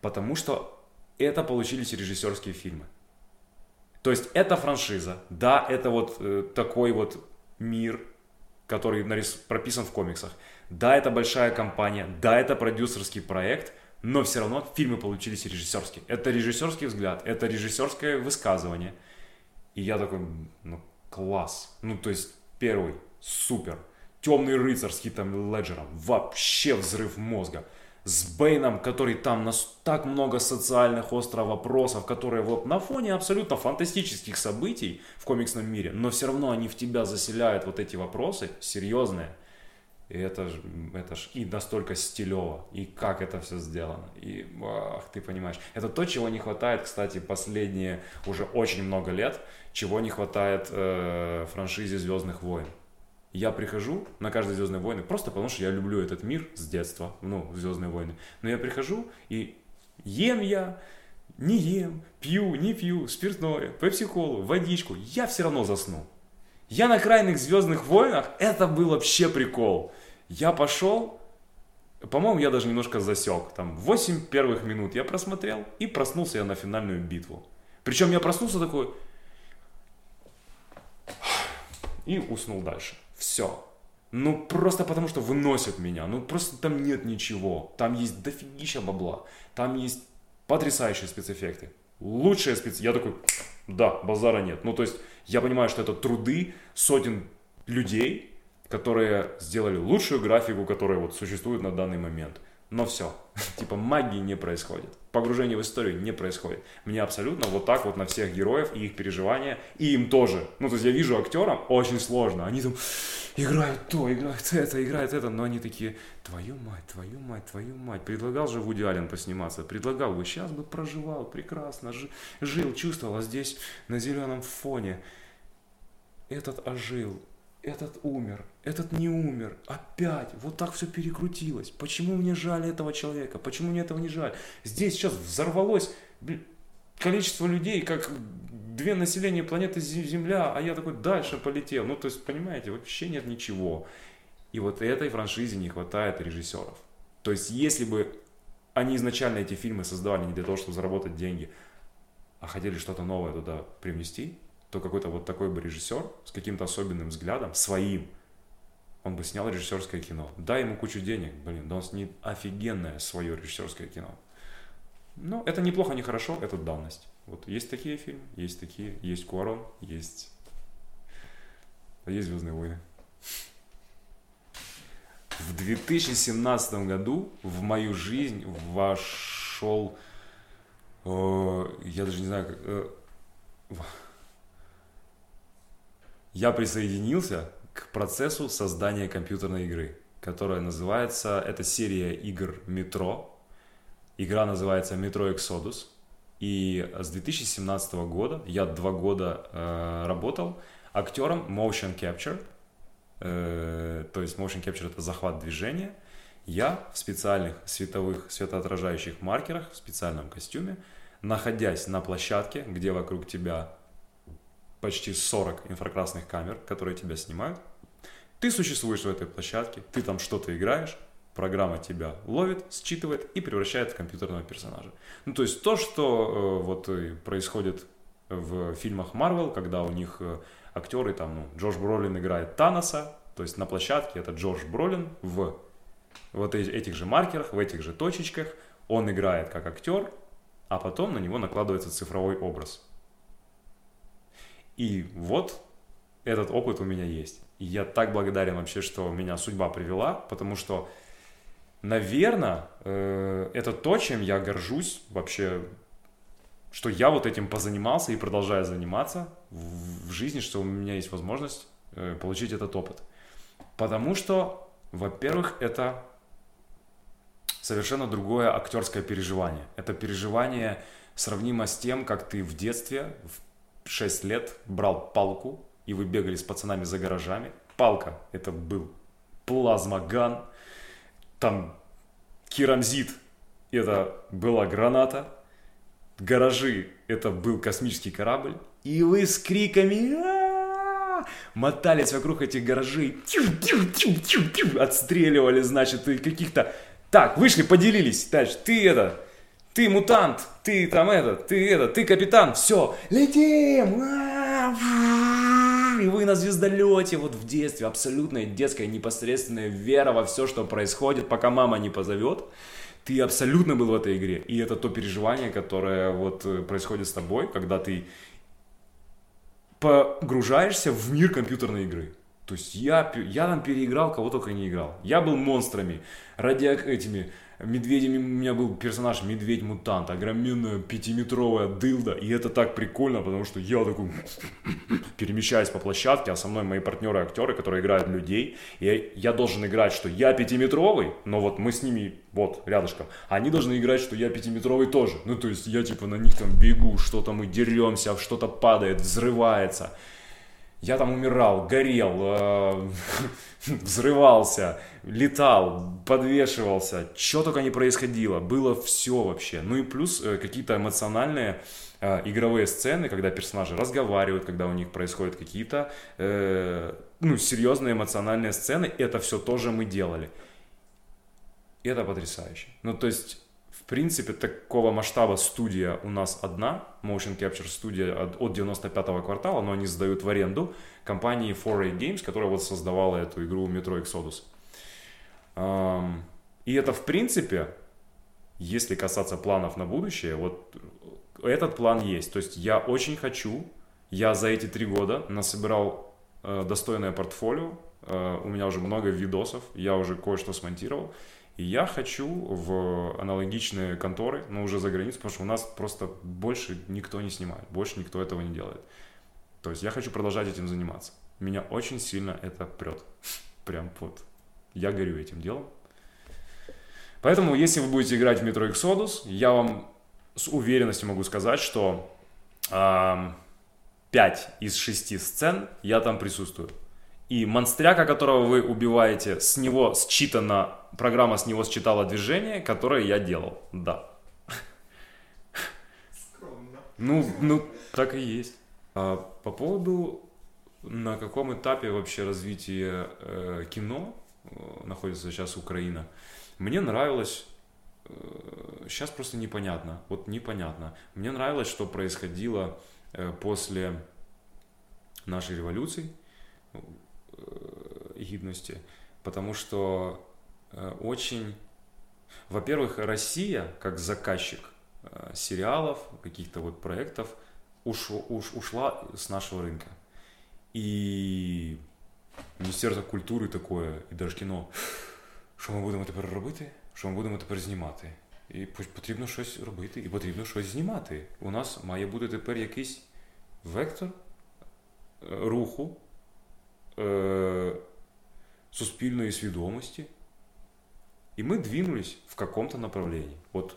A: Потому что это получились режиссерские фильмы. То есть это франшиза, да, это вот э, такой вот мир, который нарис... прописан в комиксах. Да, это большая компания, да, это продюсерский проект, но все равно фильмы получились режиссерские. Это режиссерский взгляд, это режиссерское высказывание. И я такой, ну, класс. Ну, то есть, первый, супер. Темный рыцарь с Хитом Леджером, вообще взрыв мозга с Бэйном, который там нас так много социальных острых вопросов, которые вот на фоне абсолютно фантастических событий в комиксном мире, но все равно они в тебя заселяют вот эти вопросы серьезные. И это ж, это ж и настолько стилево, и как это все сделано. И, ах, ты понимаешь, это то, чего не хватает, кстати, последние уже очень много лет, чего не хватает э, франшизе Звездных войн я прихожу на каждые Звездные войны просто потому, что я люблю этот мир с детства, ну, Звездные войны. Но я прихожу и ем я, не ем, пью, не пью, спиртное, пепси-колу, водичку, я все равно засну. Я на крайних Звездных войнах, это был вообще прикол. Я пошел, по-моему, я даже немножко засек. Там 8 первых минут я просмотрел и проснулся я на финальную битву. Причем я проснулся такой и уснул дальше. Все. Ну, просто потому что выносят меня. Ну, просто там нет ничего. Там есть дофигища бабла. Там есть потрясающие спецэффекты. Лучшие спецэффекты. Я такой, да, базара нет. Ну, то есть, я понимаю, что это труды сотен людей, которые сделали лучшую графику, которая вот существует на данный момент. Но все, типа магии не происходит. Погружение в историю не происходит. Мне абсолютно вот так вот на всех героев и их переживания, и им тоже. Ну, то есть я вижу актерам очень сложно. Они там играют то, играют это, играют это, но они такие, твою мать, твою мать, твою мать. Предлагал же Вуди Аллен посниматься, предлагал бы, сейчас бы проживал прекрасно, жил, чувствовал, а здесь на зеленом фоне этот ожил, этот умер, этот не умер, опять, вот так все перекрутилось. Почему мне жаль этого человека, почему мне этого не жаль? Здесь сейчас взорвалось количество людей, как две населения планеты Земля, а я такой дальше полетел. Ну, то есть, понимаете, вообще нет ничего. И вот этой франшизе не хватает режиссеров. То есть, если бы они изначально эти фильмы создавали не для того, чтобы заработать деньги, а хотели что-то новое туда привнести, то какой-то вот такой бы режиссер с каким-то особенным взглядом, своим, он бы снял режиссерское кино. Дай ему кучу денег, блин, да он снимет офигенное свое режиссерское кино. Но это неплохо, не хорошо, это данность. Вот есть такие фильмы, есть такие, есть Куарон, есть, есть Звездные войны. В 2017 году в мою жизнь вошел, э, я даже не знаю, как, э, я присоединился к процессу создания компьютерной игры, которая называется, это серия игр Метро. Игра называется Metro Exodus. И с 2017 года я два года э, работал актером motion capture. Э, то есть motion capture это захват движения. Я в специальных световых светоотражающих маркерах, в специальном костюме, находясь на площадке, где вокруг тебя почти 40 инфракрасных камер, которые тебя снимают. Ты существуешь в этой площадке, ты там что-то играешь, программа тебя ловит, считывает и превращает в компьютерного персонажа. Ну, то есть то, что э, вот происходит в фильмах Marvel, когда у них э, актеры, там, ну, Джордж Бролин играет Таноса, то есть на площадке это Джордж Бролин в вот этих же маркерах, в этих же точечках, он играет как актер, а потом на него накладывается цифровой образ. И вот этот опыт у меня есть. И я так благодарен вообще, что меня судьба привела, потому что, наверное, э, это то, чем я горжусь вообще, что я вот этим позанимался и продолжаю заниматься в, жизни, что у меня есть возможность э, получить этот опыт. Потому что, во-первых, это совершенно другое актерское переживание. Это переживание сравнимо с тем, как ты в детстве в 6 лет брал палку, и вы бегали с пацанами за гаражами. Палка — это был плазмоган, там керамзит — это была граната, гаражи — это был космический корабль, и вы с криками мотались вокруг этих гаражей, отстреливали, значит, каких-то так, вышли, поделились. Дальше, ты это, ты мутант, ты там это, ты это, ты капитан, все, летим! И вы на звездолете, вот в детстве, абсолютная детская непосредственная вера во все, что происходит, пока мама не позовет. Ты абсолютно был в этой игре. И это то переживание, которое вот э, происходит с тобой, когда ты погружаешься в мир компьютерной игры. То есть я, я там переиграл, кого только не играл. Я был монстрами, ради этими медведями. У меня был персонаж медведь-мутант, огроменная пятиметровая дылда. И это так прикольно, потому что я такой перемещаюсь по площадке, а со мной мои партнеры-актеры, которые играют людей. И я, должен играть, что я пятиметровый, но вот мы с ними вот рядышком. Они должны играть, что я пятиметровый тоже. Ну, то есть я типа на них там бегу, что-то мы деремся, что-то падает, взрывается. Я там умирал, горел, э, взрывался, летал, подвешивался, что только не происходило, было все вообще. Ну и плюс э, какие-то эмоциональные э, игровые сцены, когда персонажи разговаривают, когда у них происходят какие-то э, ну, серьезные эмоциональные сцены, это все тоже мы делали. Это потрясающе. Ну, то есть принципе, такого масштаба студия у нас одна, Motion Capture студия от, от 95-го квартала, но они сдают в аренду компании 4A Games, которая вот создавала эту игру Metro Exodus. И это, в принципе, если касаться планов на будущее, вот этот план есть. То есть я очень хочу, я за эти три года насобирал э, достойное портфолио, э, у меня уже много видосов, я уже кое-что смонтировал, и я хочу в аналогичные конторы, но уже за границу, потому что у нас просто больше никто не снимает, больше никто этого не делает. То есть я хочу продолжать этим заниматься. Меня очень сильно это прет. Прям вот. Я горю этим делом. Поэтому, если вы будете играть в Metro Exodus, я вам с уверенностью могу сказать, что э, 5 из 6 сцен я там присутствую. И монстряка, которого вы убиваете, с него считано, программа с него считала движение, которое я делал. Да. Скромно. Ну, ну, так и есть. А, по поводу, на каком этапе вообще развития э, кино э, находится сейчас Украина, мне нравилось э, сейчас просто непонятно. Вот непонятно. Мне нравилось, что происходило э, после нашей революции гидности, потому что очень, во-первых, Россия как заказчик э, сериалов, каких-то вот проектов уш, уш, ушла с нашего рынка. И Міністерство культури такое, і Держкіно, що ми будемо тепер робити? Що ми будемо тепер знімати? І потрібно щось робити, і потрібно щось знімати. У нас має бути тепер якийсь вектор руху, суспільної свідомости. И мы двинулись в каком-то направлении. Вот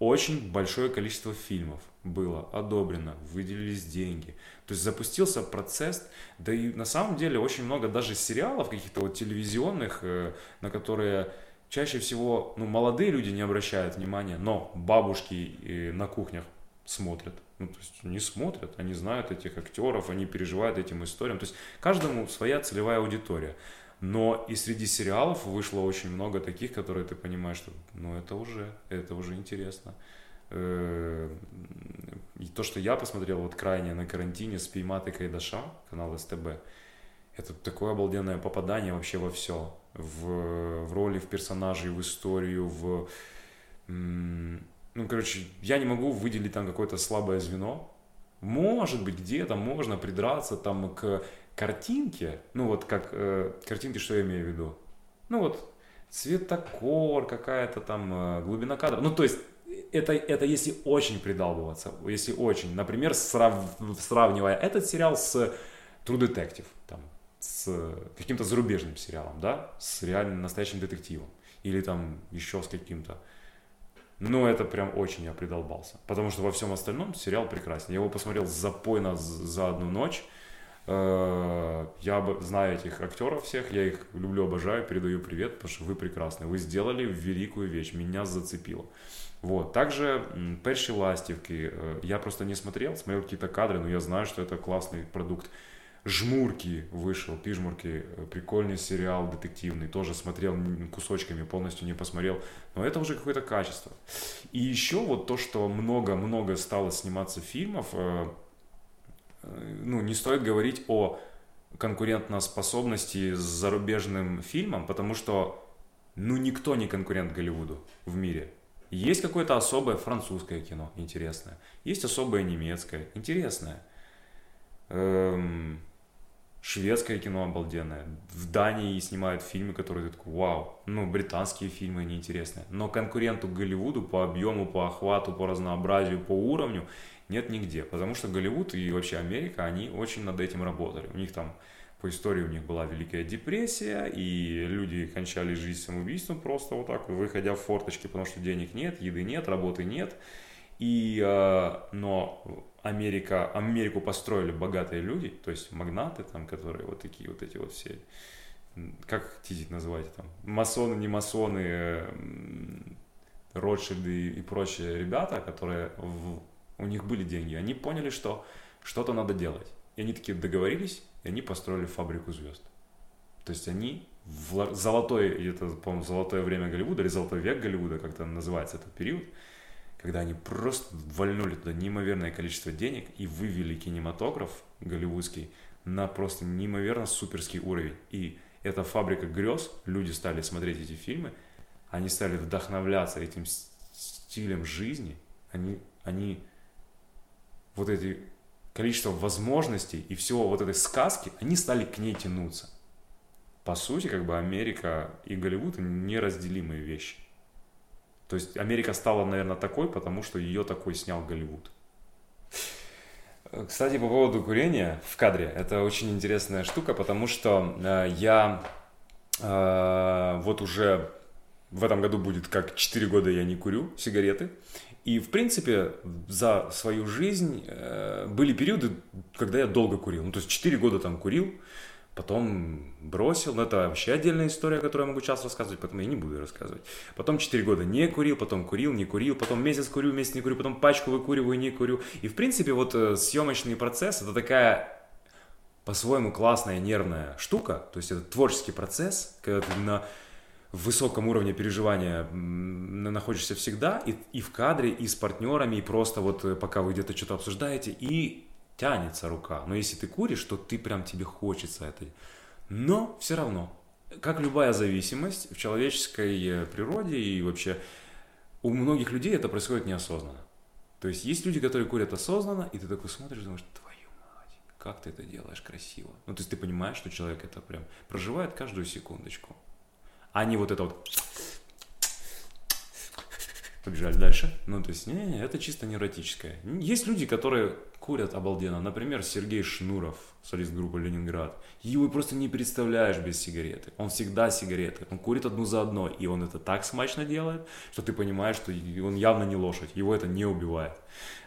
A: очень большое количество фильмов было одобрено, выделились деньги. То есть запустился процесс, да и на самом деле очень много даже сериалов каких-то вот телевизионных, э, на которые чаще всего ну, молодые люди не обращают внимания, но бабушки э, на кухнях смотрят. Ну, то есть не смотрят, они знают этих актеров, они переживают этим историям. То есть каждому своя целевая аудитория. Но и среди сериалов вышло очень много таких, которые ты понимаешь, что ну это уже, это уже интересно. Э, и то, что я посмотрел вот крайне на карантине с Пейматы Кайдаша, канал СТБ, это такое обалденное попадание вообще во все. В, в роли, в персонажей, в историю, в... Ну, короче, я не могу выделить там какое-то слабое звено, Может быть, где-то можно придраться там к картинке, ну вот как э, картинки, что я имею в виду? Ну вот цветокор, какая-то там э, глубина кадра. Ну то есть это, это если очень придалбываться, если очень. Например, срав, сравнивая этот сериал с True Detective, там, с каким-то зарубежным сериалом, да, с реальным настоящим детективом. Или там еще с каким-то. Но это прям очень я придолбался. Потому что во всем остальном сериал прекрасен. Я его посмотрел запойно за одну ночь. Э, я знаю этих актеров всех, я их люблю, обожаю, передаю привет, потому что вы прекрасны. Вы сделали великую вещь, меня зацепило. Вот. Также «Перші ластівки» э, я просто не смотрел, смотрел какие-то кадры, но я знаю, что это классный продукт. «Жмурки» вышел, «Пижмурки», э, прикольный сериал детективный, тоже смотрел кусочками, полностью не посмотрел, но это уже какое-то качество. И еще вот то, что много-много стало сниматься фильмов, ну, не стоит говорить о конкурентоспособности с зарубежным фильмом, потому что, ну, никто не конкурент Голливуду в мире – есть какое-то особое французское кино, интересное. Есть особое немецкое, интересное. Эм, шведское кино обалденное. В Дании снимают фильмы, которые ты такой, вау. Ну, британские фильмы неинтересные. Но конкуренту Голливуду по объему, по охвату, по разнообразию, по уровню нет нигде. Потому что Голливуд и вообще Америка, они очень над этим работали. У них там по истории у них была Великая депрессия, и люди кончали жизнь самоубийством просто вот так, выходя в форточки, потому что денег нет, еды нет, работы нет. И, э, но Америка, Америку построили богатые люди, то есть магнаты там, которые вот такие вот эти вот все, как тизить называете там, масоны, не масоны, э, Ротшильды и прочие ребята, которые у них были деньги, они поняли, что что-то надо делать. И они такие договорились, и они построили фабрику звезд. То есть они в золотой, это, по-моему, золотое время Голливуда, или золотой век Голливуда, как-то называется этот период, когда они просто вольнули туда неимоверное количество денег и вывели кинематограф голливудский на просто неимоверно суперский уровень. И эта фабрика грез, люди стали смотреть эти фильмы, они стали вдохновляться этим стилем жизни, они, они вот эти количество возможностей и всего вот этой сказки, они стали к ней тянуться. По сути, как бы Америка и Голливуд неразделимые вещи. То есть Америка стала, наверное, такой, потому что ее такой снял Голливуд. Кстати, по поводу курения в кадре, это очень интересная штука, потому что э, я э, вот уже в этом году будет как 4 года я не курю сигареты, и, в принципе, за свою жизнь э, были периоды, когда я долго курил. Ну, то есть 4 года там курил, потом бросил. Но это вообще отдельная история, которую я могу часто рассказывать, поэтому я не буду рассказывать. Потом 4 года не курил, потом курил, не курил, потом месяц курю, месяц не курю, потом пачку выкуриваю, не курю. И, в принципе, вот э, съемочный процесс — это такая по-своему классная нервная штука, то есть это творческий процесс, когда ты на в высоком уровне переживания находишься всегда, и, и в кадре, и с партнерами, и просто вот э, пока вы где-то что-то обсуждаете, и тянется рука. Но если ты куришь, то ты прям тебе хочется это. Но все равно, как любая зависимость в человеческой э, природе и вообще у многих людей это происходит неосознанно. То есть есть люди, которые курят осознанно, и ты такой смотришь, думаешь, твою мать, как ты это делаешь красиво. Ну, то есть ты понимаешь, что человек это прям проживает каждую секундочку а не вот это вот побежали дальше. Ну, то есть, не, не, это чисто невротическое. Есть люди, которые курят обалденно. Например, Сергей Шнуров, солист группы «Ленинград». Его просто не представляешь без сигареты. Он всегда сигареты. Он курит одну за одной. И он это так смачно делает, что ты понимаешь, что он явно не лошадь. Его это не убивает.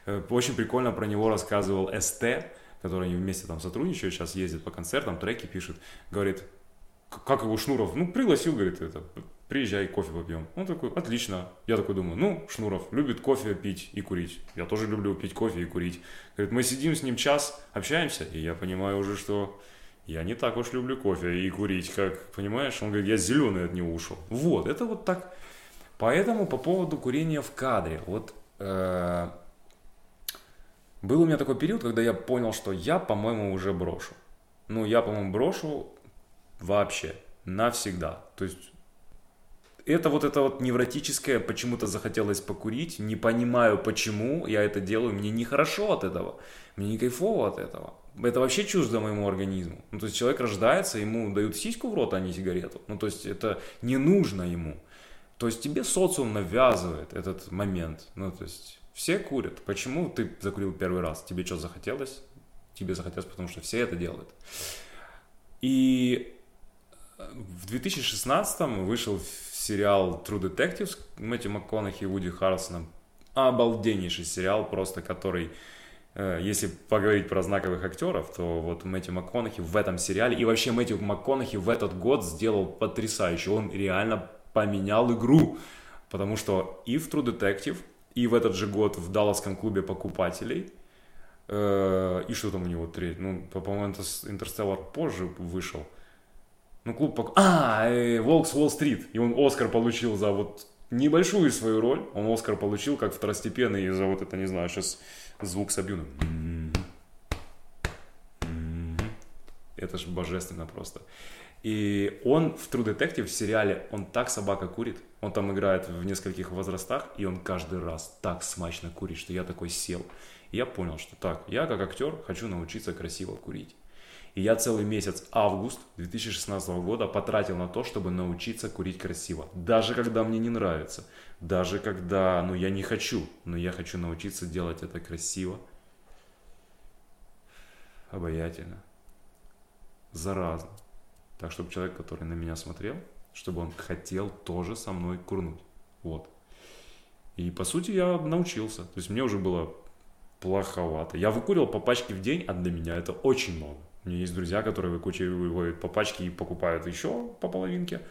A: Э, очень прикольно про него рассказывал СТ, который они вместе там сотрудничают, сейчас ездит по концертам, треки пишет. Говорит, как его Шнуров, ну, пригласил, говорит, это, приезжай, кофе попьем. Он такой, отлично. Я такой думаю, ну, Шнуров любит кофе пить и курить. Я тоже люблю пить кофе и курить. Говорит, мы сидим с ним час, общаемся, и я понимаю уже, что я не так уж люблю кофе и курить, как, понимаешь? Он говорит, я зеленый от него ушел. Вот, это вот так. Поэтому по поводу курения в кадре. Вот э, был у меня такой период, когда я понял, что я, по-моему, уже брошу. Ну, я, по-моему, брошу вообще навсегда. То есть это вот это вот невротическое, почему-то захотелось покурить, не понимаю почему я это делаю, мне нехорошо от этого, мне не кайфово от этого. Это вообще чуждо моему организму. Ну, то есть человек рождается, ему дают сиську в рот, а не сигарету. Ну, то есть это не нужно ему. То есть тебе социум навязывает этот момент. Ну, то есть все курят. Почему ты закурил первый раз? Тебе что захотелось? Тебе захотелось, потому что все это делают. И в 2016 вышел сериал True Detectives Мэтью МакКонахи и Вуди Харрельсоном. Обалденнейший сериал, просто который, э, если поговорить про знаковых актеров, то вот Мэтью МакКонахи в этом сериале, и вообще Мэтью МакКонахи в этот год сделал потрясающе. Он реально поменял игру, потому что и в True Detective, и в этот же год в Далласском клубе покупателей, э, и что там у него треть, ну, по-моему, Интерстеллар позже вышел, ну, клуб... Пок... А, э, Волкс Уолл-стрит. И он Оскар получил за вот небольшую свою роль. Он Оскар получил как второстепенный за вот это, не знаю, сейчас звук собью. Это ж божественно просто. И он в True Detective в сериале, он так собака курит. Он там играет в нескольких возрастах, и он каждый раз так смачно курит, что я такой сел. И я понял, что так, я как актер хочу научиться красиво курить. И я целый месяц, август 2016 года, потратил на то, чтобы научиться курить красиво. Даже когда мне не нравится. Даже когда, ну, я не хочу. Но я хочу научиться делать это красиво. Обаятельно. Заразно. Так, чтобы человек, который на меня смотрел, чтобы он хотел тоже со мной курнуть. Вот. И, по сути, я научился. То есть мне уже было плоховато. Я выкуривал по пачке в день, а для меня это очень много. У меня есть друзья, которые выкучивают по пачке и покупают еще по половинке.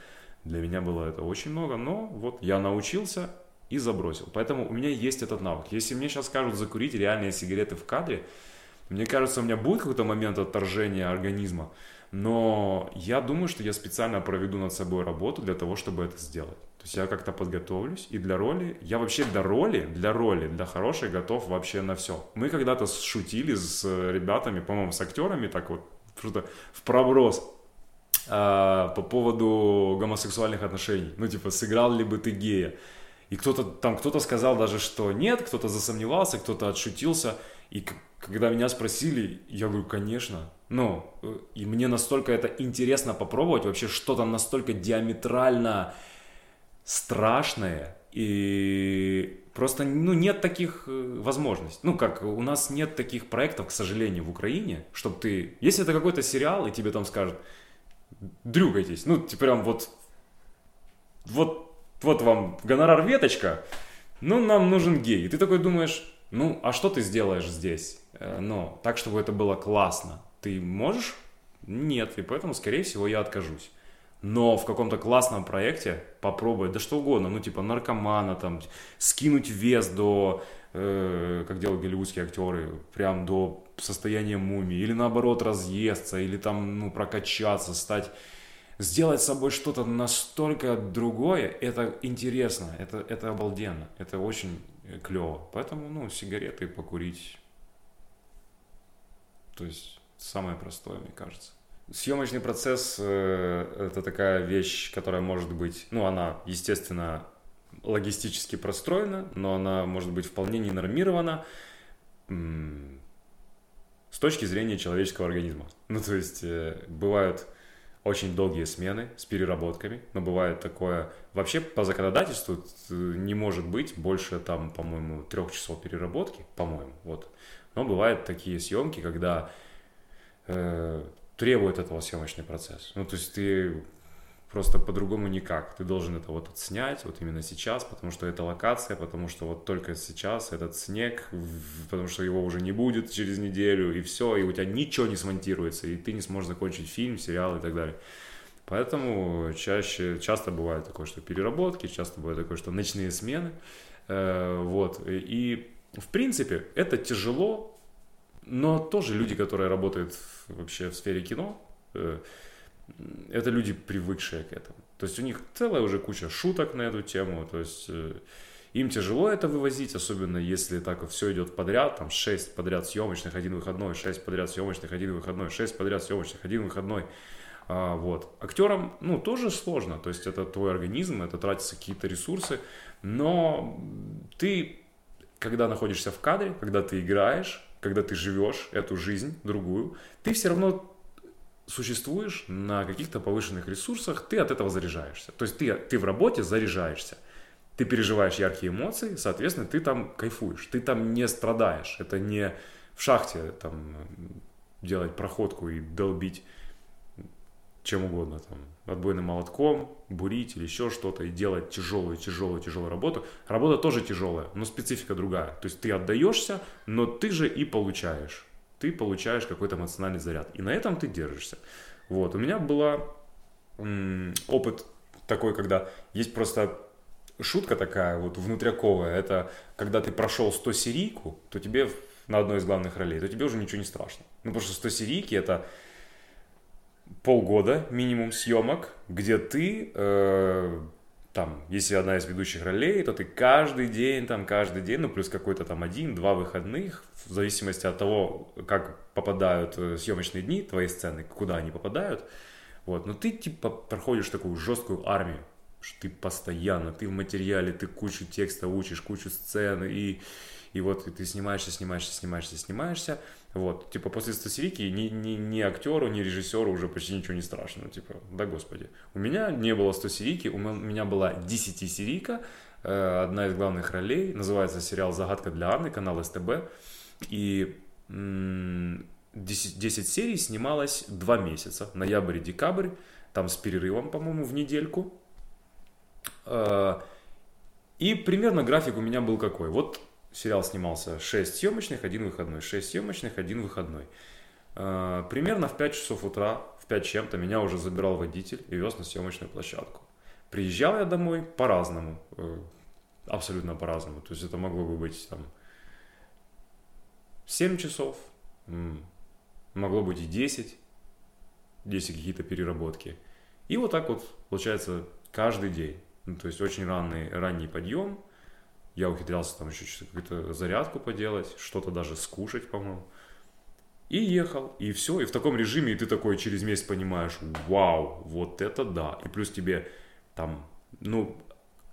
A: Для меня было это очень много, но вот я научился и забросил. Поэтому у меня есть этот навык. Если мне сейчас скажут закурить реальные сигареты в кадре, мне кажется, у меня будет какой-то момент отторжения организма, но я думаю, что я специально проведу над собой работу для того, чтобы это сделать. То есть я как-то подготовлюсь, и для роли, я вообще для роли, для роли, для хорошей готов вообще на все. Мы когда-то шутили с ребятами, по-моему, с актерами, так вот, что-то в проброс, а, по поводу гомосексуальных отношений. Ну, типа, сыграл ли бы ты гея? И кто-то там, кто-то сказал даже, что нет, кто-то засомневался, кто-то отшутился. И когда меня спросили, я говорю, конечно. Ну, э, и мне настолько это интересно попробовать, вообще что-то настолько диаметрально страшное, и просто ну, нет таких э, возможностей. Ну, как у нас нет таких проектов, к сожалению, в Украине, чтобы ты... Если это какой-то сериал, и тебе там скажут, дрюгайтесь, ну, типа прям вот... Вот, вот вам гонорар веточка, ну, нам нужен гей. И ты такой думаешь, ну, а что ты сделаешь здесь? Э, ну, так, чтобы это было классно. Ты можешь? Нет, и поэтому, скорее всего, я откажусь но в каком-то классном проекте попробовать, да что угодно, ну типа наркомана, там, скинуть вес до, э, как делают голливудские актеры, прям до состояния мумии, или наоборот разъесться, или там, ну, прокачаться, стать, сделать с собой что-то настолько другое, это интересно, это, это обалденно, это очень клево. Поэтому, ну, сигареты покурить, то есть самое простое, мне кажется. Съемочный процесс э, это такая вещь, которая может быть, ну, она, естественно, логистически простроена, но она может быть вполне не нормирована с точки зрения человеческого организма. Ну, то есть э, бывают очень долгие смены с переработками, но бывает такое... Вообще по законодательству э, не может быть больше там, по-моему, трех часов переработки, по-моему, вот. Но бывают такие съемки, когда э, требует этого съемочный процесс. Ну, то есть ты просто по-другому никак. Ты должен это вот отснять вот именно сейчас, потому что это локация, потому что вот только сейчас этот снег, потому что его уже не будет через неделю, и все, и у тебя ничего не смонтируется, и ты не сможешь закончить фильм, сериал и так далее. Поэтому чаще, часто бывает такое, что переработки, часто бывает такое, что ночные смены. Э, вот. И в принципе это тяжело, но тоже люди, которые работают вообще в сфере кино, э, это люди, привыкшие к этому. То есть у них целая уже куча шуток на эту тему, то есть э, им тяжело это вывозить, особенно если так все идет подряд, там 6 подряд съемочных, один выходной, 6 подряд съемочных, один выходной, 6 подряд съемочных, один выходной. А, вот. Актерам, ну, тоже сложно, то есть это твой организм, это тратятся какие-то ресурсы, но ты, когда находишься в кадре, когда ты играешь, когда ты живешь эту жизнь другую, ты все равно существуешь на каких-то повышенных ресурсах, ты от этого заряжаешься. То есть ты, ты в работе заряжаешься. Ты переживаешь яркие эмоции, соответственно, ты там кайфуешь, ты там не страдаешь. Это не в шахте там делать проходку и долбить чем угодно, там, отбойным молотком, бурить или еще что-то, и делать тяжелую, тяжелую, тяжелую работу. Работа тоже тяжелая, но специфика другая. То есть ты отдаешься, но ты же и получаешь. Ты получаешь какой-то эмоциональный заряд. И на этом ты держишься. Вот, у меня была опыт такой, когда есть просто шутка такая вот внутряковая, это когда ты прошел 100 серийку, то тебе на одной из главных ролей, то тебе уже ничего не страшно. Ну, потому что 100 серийки это полгода минимум съемок, где ты, э, там, если одна из ведущих ролей, то ты каждый день, там, каждый день, ну, плюс какой-то там один-два выходных, в зависимости от того, как попадают э, съемочные дни, твои сцены, куда они попадают, вот, но ты, типа, проходишь такую жесткую армию, что ты постоянно, ты в материале, ты кучу текста учишь, кучу сцен, и, и вот ты снимаешься, снимаешься, снимаешься, снимаешься, вот, типа после стасерики ни, ни, ни актеру, ни режиссеру уже почти ничего не страшно. Типа, да господи. У меня не было 100 серийки, у меня была 10 серийка, э, одна из главных ролей, называется сериал «Загадка для Анны», канал СТБ. И 10, 10 серий снималось 2 месяца, ноябрь и декабрь, там с перерывом, по-моему, в недельку. Э, и примерно график у меня был какой. Вот сериал снимался 6 съемочных, один выходной, 6 съемочных, один выходной. А, примерно в 5 часов утра, в 5 чем-то, меня уже забирал водитель и вез на съемочную площадку. Приезжал я домой по-разному, э, абсолютно по-разному. То есть это могло бы быть там 7 часов, могло быть и 10, 10 какие-то переработки. И вот так вот получается каждый день. Ну, то есть очень ранний, ранний подъем – я ухитрялся там еще какую-то зарядку поделать, что-то даже скушать, по-моему. И ехал, и все, и в таком режиме, и ты такой через месяц понимаешь, вау, вот это да. И плюс тебе там, ну,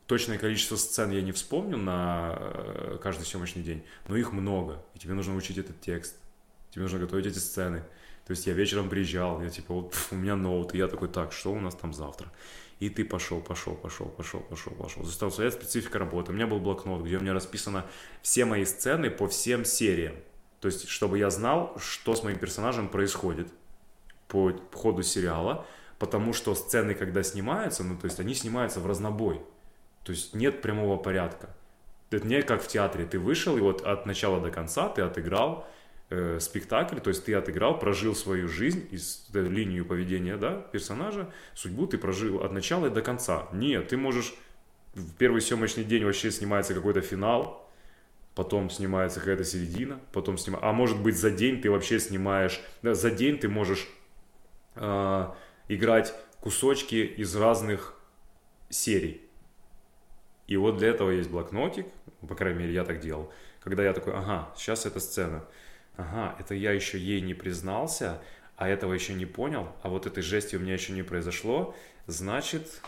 A: точное количество сцен я не вспомню на э, каждый съемочный день, но их много, и тебе нужно учить этот текст, тебе нужно готовить эти сцены. То есть я вечером приезжал, я типа, вот у меня ноут, и я такой, так, что у нас там завтра? И ты пошел, пошел, пошел, пошел, пошел, пошел. Заставил совет специфика работы. У меня был блокнот, где у меня расписано все мои сцены по всем сериям. То есть, чтобы я знал, что с моим персонажем происходит по ходу сериала, потому что сцены, когда снимаются, ну, то есть, они снимаются в разнобой. То есть, нет прямого порядка. Это не как в театре. Ты вышел, и вот от начала до конца ты отыграл э, спектакль, то есть ты отыграл, прожил свою жизнь, из, э, линию поведения да, персонажа, судьбу ты прожил от начала и до конца. Нет, ты можешь в первый съемочный день вообще снимается какой-то финал, потом снимается какая-то середина, потом снимается, а может быть за день ты вообще снимаешь, да, за день ты можешь э, играть кусочки из разных серий. И вот для этого есть блокнотик, по крайней мере я так делал, когда я такой, ага, сейчас эта сцена, ага, это я еще ей не признался, а этого еще не понял, а вот этой жести у меня еще не произошло, значит,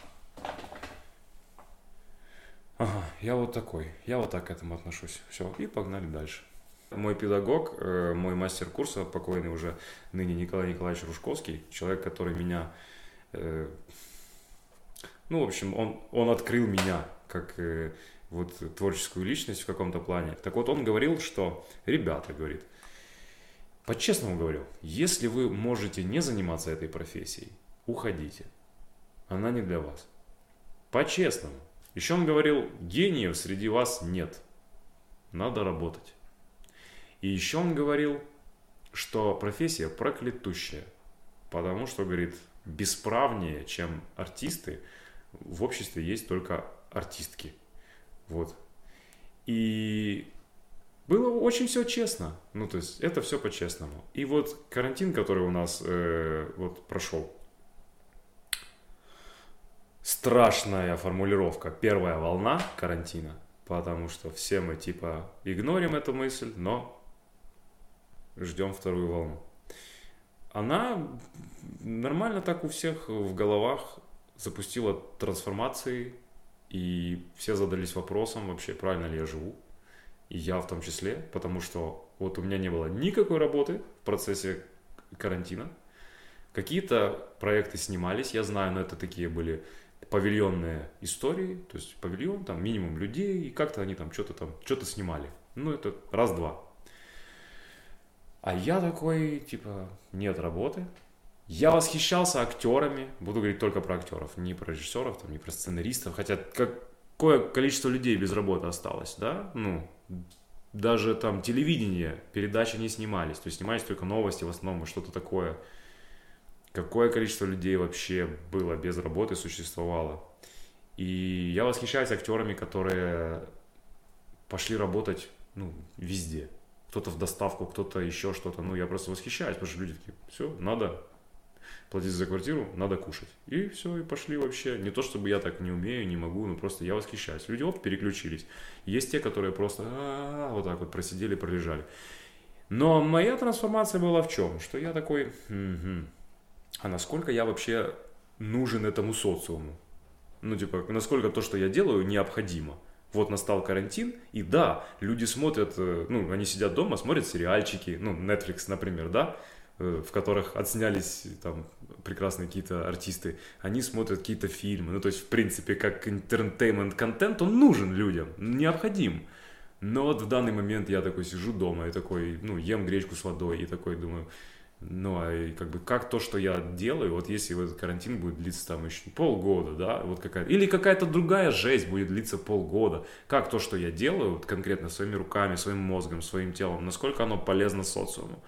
A: ага, я вот такой, я вот так к этому отношусь. Все, и погнали дальше. Мой педагог, э, мой мастер курса, покойный уже ныне Николай Николаевич Ружковский, человек, который меня, э, ну, в общем, он, он открыл меня как э, вот творческую личность в каком-то плане. Так вот, он говорил, что, ребята, говорит, по-честному говорю, если вы можете не заниматься этой профессией, уходите. Она не для вас. По-честному. Еще он говорил, гениев среди вас нет. Надо работать. И еще он говорил, что профессия проклятущая. Потому что, говорит, бесправнее, чем артисты, в обществе есть только артистки. Вот. И было очень все честно. Ну, то есть, это все по-честному. И вот карантин, который у нас э, вот прошел, страшная формулировка. Первая волна карантина, потому что все мы типа игнорим эту мысль, но ждем вторую волну. она нормально так у всех в головах запустила трансформации, и все задались вопросом вообще, правильно ли я живу, и я в том числе, потому что вот у меня не было никакой работы в процессе карантина, какие-то проекты снимались, я знаю, но это такие были павильонные истории, то есть павильон, там минимум людей, и как-то они там что-то там, что-то снимали. Ну, это раз-два. А я такой, типа, нет работы. Я восхищался актерами, буду говорить только про актеров, не про режиссеров, там, не про сценаристов, хотя какое количество людей без работы осталось, да, ну, даже там телевидение, передачи не снимались, то есть снимались только новости в основном, что-то такое. Какое количество людей вообще было без работы, существовало. И я восхищаюсь актерами, которые пошли работать ну, везде кто-то в доставку, кто-то еще что-то. Ну, я просто восхищаюсь, потому что люди такие, все, надо платить за квартиру, надо кушать. И все, и пошли вообще. Не то, чтобы я так не умею, не могу, но просто я восхищаюсь. Люди, оп, переключились. Есть те, которые просто вот так вот просидели, пролежали. Но моя трансформация была в чем? Что я такой, а насколько я вообще нужен этому социуму? Ну, типа, насколько то, что я делаю, необходимо – вот настал карантин, и да, люди смотрят, э, ну, они сидят дома, смотрят сериальчики, ну, Netflix, например, да, в которых отснялись там прекрасные какие-то артисты, они смотрят какие-то фильмы, ну, то есть, в принципе, как entertainment контент, он нужен людям, необходим. Но вот в данный момент я такой сижу дома и такой, ну, ем гречку с водой и такой думаю, ну, а как бы как то, что я делаю, вот если этот карантин будет длиться там еще полгода, да, вот какая или какая-то другая жесть будет длиться полгода, как то, что я делаю, вот конкретно своими руками, своим мозгом, своим телом, насколько оно полезно социуму.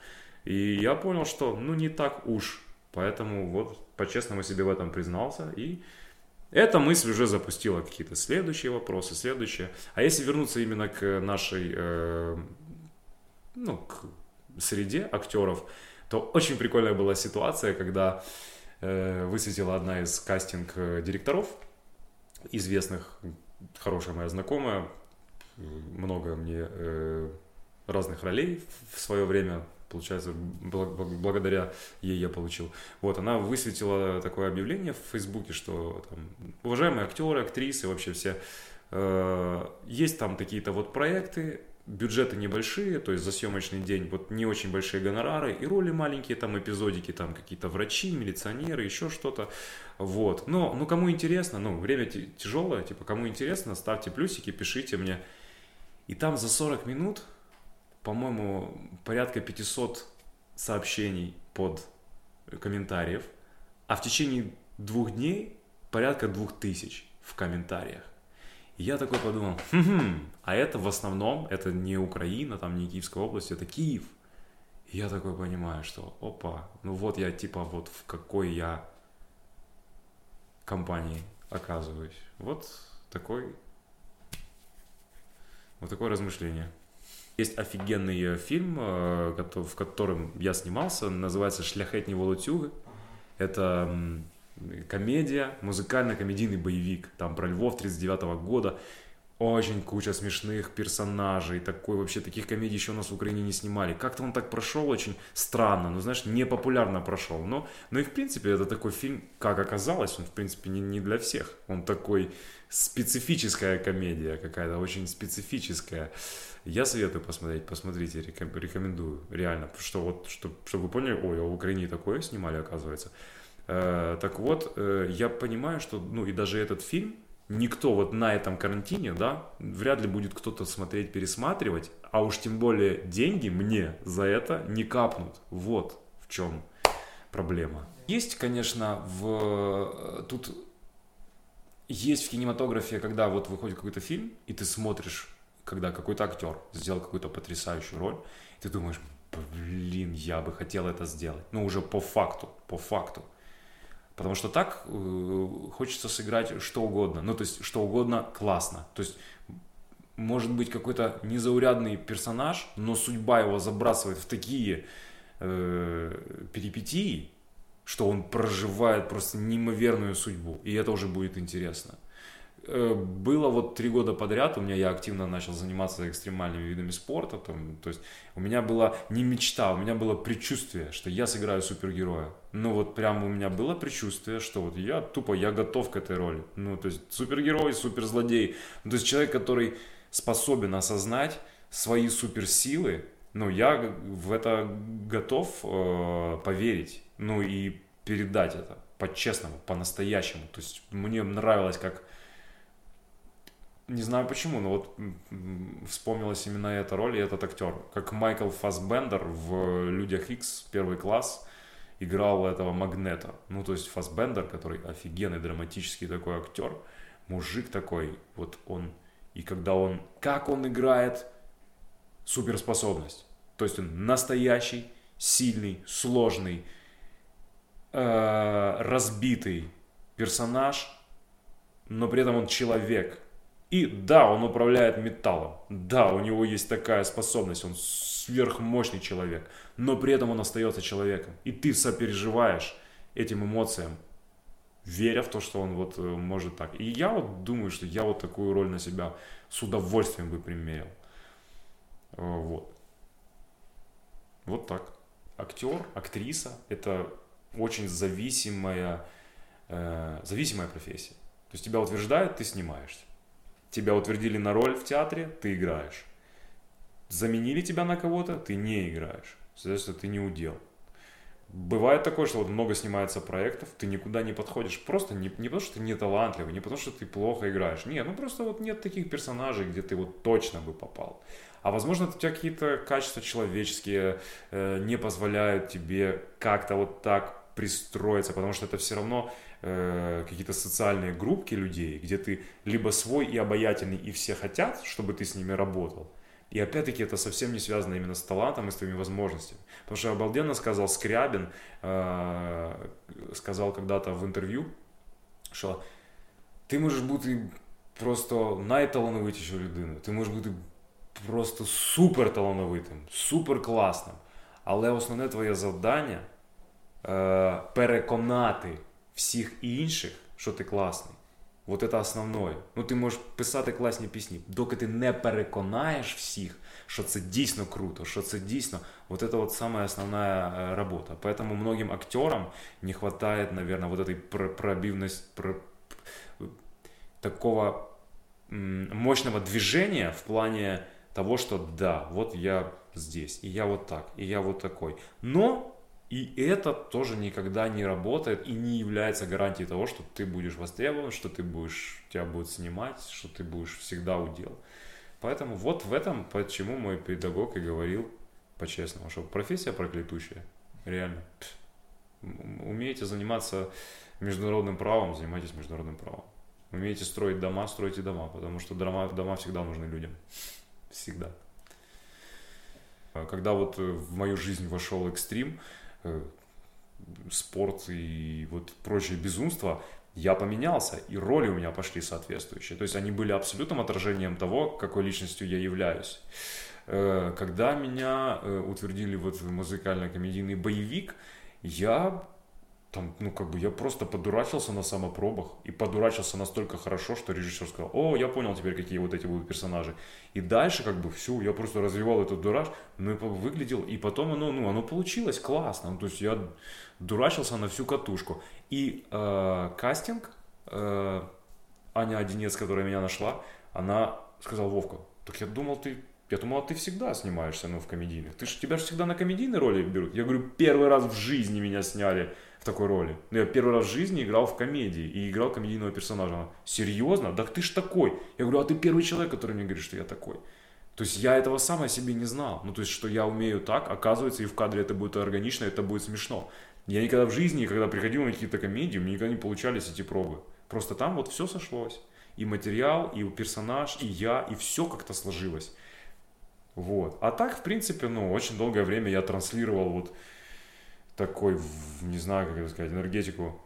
A: И я понял, что, ну, не так уж, поэтому вот по-честному себе в этом признался, и эта мысль уже запустила какие-то следующие вопросы, следующие. А если вернуться именно к нашей, э, ну, к среде актеров, то очень прикольная была ситуация, когда э, высветила одна из кастинг-директоров, известных, хорошая моя знакомая, много мне э, разных ролей в свое время, получается, благодаря ей я получил. Вот, она высветила такое объявление в Фейсбуке, что там, уважаемые актеры, актрисы, вообще все, э, есть там такие-то вот проекты, бюджеты небольшие, то есть за съемочный день вот не очень большие гонорары и роли маленькие, там эпизодики, там какие-то врачи, милиционеры, еще что-то, вот. Но, ну, кому интересно, ну, время тяжелое, типа, кому интересно, ставьте плюсики, пишите мне. И там за 40 минут, по-моему, порядка 500 сообщений под комментариев, а в течение двух дней порядка 2000 в комментариях. И я такой подумал, хм, а это в основном, это не Украина, там не Киевская область, это Киев. И я такой понимаю, что, опа, ну вот я типа вот в какой я компании оказываюсь. Вот такой, вот такое размышление. Есть офигенный э, фильм, э, в котором я снимался, называется «Шляхетні волоцюги». Это комедия, музыкально-комедийный боевик, там про Львов 39 -го года, очень куча смешных персонажей, такой вообще, таких комедий еще у нас в Украине не снимали. Как-то он так прошел очень странно, ну знаешь, непопулярно прошел. Но, но и в принципе это такой фильм, как оказалось, он в принципе не, не для всех. Он такой специфическая комедия какая-то, очень специфическая. Я советую посмотреть, посмотрите, рекомендую, реально, что вот, чтобы, чтобы вы поняли, ой, а в Украине такое снимали, оказывается. Э, так вот, э, я понимаю, что, ну и даже этот фильм, никто вот на этом карантине, да, вряд ли будет кто-то смотреть, пересматривать, а уж тем более деньги мне за это не капнут. Вот в чем проблема. Есть, конечно, в э, тут есть в кинематографе, когда вот выходит какой-то фильм, и ты смотришь, когда какой-то актер сделал какую-то потрясающую роль, и ты думаешь, блин, я бы хотел это сделать. Ну, уже по факту, по факту. Потому что так э, хочется сыграть что угодно. Ну, то есть, что угодно классно. То есть, может быть какой-то незаурядный персонаж, но судьба его забрасывает в такие э, перипетии, что он проживает просто неимоверную судьбу. И это уже будет интересно. Э, было вот три года подряд, у меня я активно начал заниматься экстремальными видами спорта, там, то есть у меня была не мечта, у меня было предчувствие, что я сыграю супергероя. Ну вот прямо у меня было предчувствие, что вот я тупо, я готов к этой роли. Ну то есть супергерой, суперзлодей, ну, то есть человек, который способен осознать свои суперсилы, ну я в это готов э, поверить, ну и передать это по-честному, по-настоящему. То есть мне нравилось, как не знаю почему, но вот вспомнилась именно эта роль и этот актер. Как Майкл Фасбендер в «Людях Икс» первый класс играл этого Магнета. Ну, то есть Фасбендер, который офигенный драматический такой актер, мужик такой, вот он, и когда он, как он играет суперспособность. То есть он настоящий, сильный, сложный, э, разбитый персонаж, но при этом он человек – и да, он управляет металлом. Да, у него есть такая способность, он сверхмощный человек. Но при этом он остается человеком. И ты сопереживаешь этим эмоциям, веря в то, что он вот э, может так. И я вот думаю, что я вот такую роль на себя с удовольствием бы примерил. Э, вот. Вот так. Актер, актриса – это очень зависимая, э, зависимая профессия. То есть тебя утверждают, ты снимаешься тебя утвердили на роль в театре, ты играешь. Заменили тебя на кого-то, ты не играешь. Соответственно, ты не удел. Бывает такое, что вот много снимается проектов, ты никуда не подходишь. Просто не, не потому, что ты не талантливый, не потому, что ты плохо играешь. Нет, ну просто вот нет таких персонажей, где ты вот точно бы попал. А возможно, у тебя какие-то качества человеческие э, не позволяют тебе как-то вот так пристроиться, потому что это все равно э, какие-то социальные группки людей, где ты либо свой и обаятельный, и все хотят, чтобы ты с ними работал. И опять-таки это совсем не связано именно с талантом и с твоими возможностями. Потому что обалденно сказал Скрябин, э, сказал когда-то в интервью, що ти можеш бути просто найталановитішою людиною, ти можеш бути просто супер талановитим, супер класним. Але основне твоє завдання е, переконати всіх інших, що ти класний. От це основне. Ну ти можеш писати класні пісні, доки ти не переконаєш всіх, що це дійсно круто, що це дійсно, вот это вот самая основная э, работа. Поэтому многим актерам не хватает, наверное, вот этой пробивности, про, такого мощного движения в плане того, что да, вот я здесь, и я вот так, и я вот такой. Но и это тоже никогда не работает и не является гарантией того, что ты будешь востребован, что ты будешь, тебя будут снимать, что ты будешь всегда удел. Поэтому вот в этом, почему мой педагог и говорил по-честному, что профессия проклятущая, реально. Умеете заниматься международным правом, занимайтесь международным правом. Умеете строить дома, стройте дома, потому что дома, дома всегда нужны людям. Всегда. Когда вот в мою жизнь вошел экстрим, спорт и вот прочие безумства, я поменялся, и роли у меня пошли соответствующие. То есть они были абсолютным отражением того, какой личностью я являюсь. Э, когда меня э, утвердили вот в музыкально-комедийный боевик, я там, ну, как бы я просто подурачился на самопробах и подурачился настолько хорошо, что режиссер сказал, о, я понял теперь, какие вот эти будут персонажи. И дальше, как бы, все, я просто развивал этот дураж, ну, и выглядел, и потом оно, ну, оно получилось классно, ну, то есть я дурачился на всю катушку. И э, кастинг, э, Аня Одинец, которая меня нашла, она сказала, Вовка, так я думал, ты я думал, ты всегда снимаешься, ну, в комедийных. Ты ж, тебя же всегда на комедийные роли берут. Я говорю, первый раз в жизни меня сняли в такой роли. Ну, я первый раз в жизни играл в комедии и играл комедийного персонажа. Она, серьезно? Да ты ж такой. Я говорю, а ты первый человек, который мне говорит, что я такой. То есть я этого сам о себе не знал. Ну, то есть, что я умею так, оказывается, и в кадре это будет органично, это будет смешно. Я никогда в жизни, когда приходил на какие-то комедии, у меня никогда не получались эти пробы. Просто там вот все сошлось. И материал, и персонаж, и я, и все как-то сложилось. Вот. А так, в принципе, ну, очень долгое время я транслировал вот такой, не знаю, как это сказать, энергетику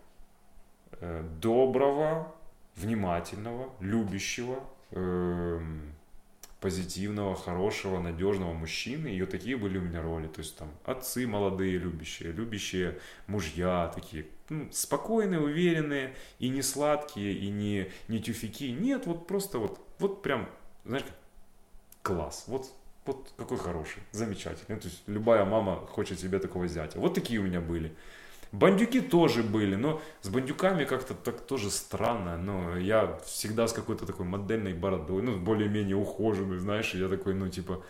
A: э, доброго, внимательного, любящего, э, позитивного, хорошего, надежного мужчины, и вот такие были у меня роли, то есть там отцы молодые, любящие, любящие мужья такие, ну, спокойные, уверенные, и не сладкие, и не, не тюфяки, нет, вот просто вот, вот прям, знаешь, класс, вот, вот какой хороший, замечательный, то есть любая мама хочет себе такого зятя, вот такие у меня были, Бандюки тоже были, но с бандюками как-то так тоже странно. Но я всегда с какой-то такой модельной бородой, ну, более-менее ухоженный, знаешь, я такой, ну, типа...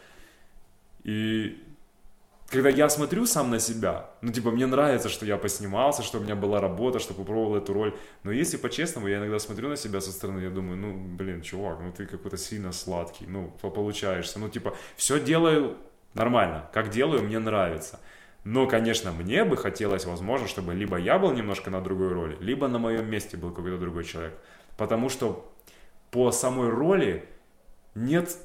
A: И когда я смотрю сам на себя, ну, типа, мне нравится, что я поснимался, что у меня была работа, что попробовал эту роль. Но если по-честному, я иногда смотрю на себя со стороны, я думаю, ну, блин, чувак, ну, ты какой-то сильно сладкий, ну, получаешься. Ну, типа, все делаю нормально, как делаю, мне нравится. Но, конечно, мне бы хотелось, возможно, чтобы либо я был немножко на другой роли, либо на моем месте был какой-то другой человек. Потому что по самой роли нет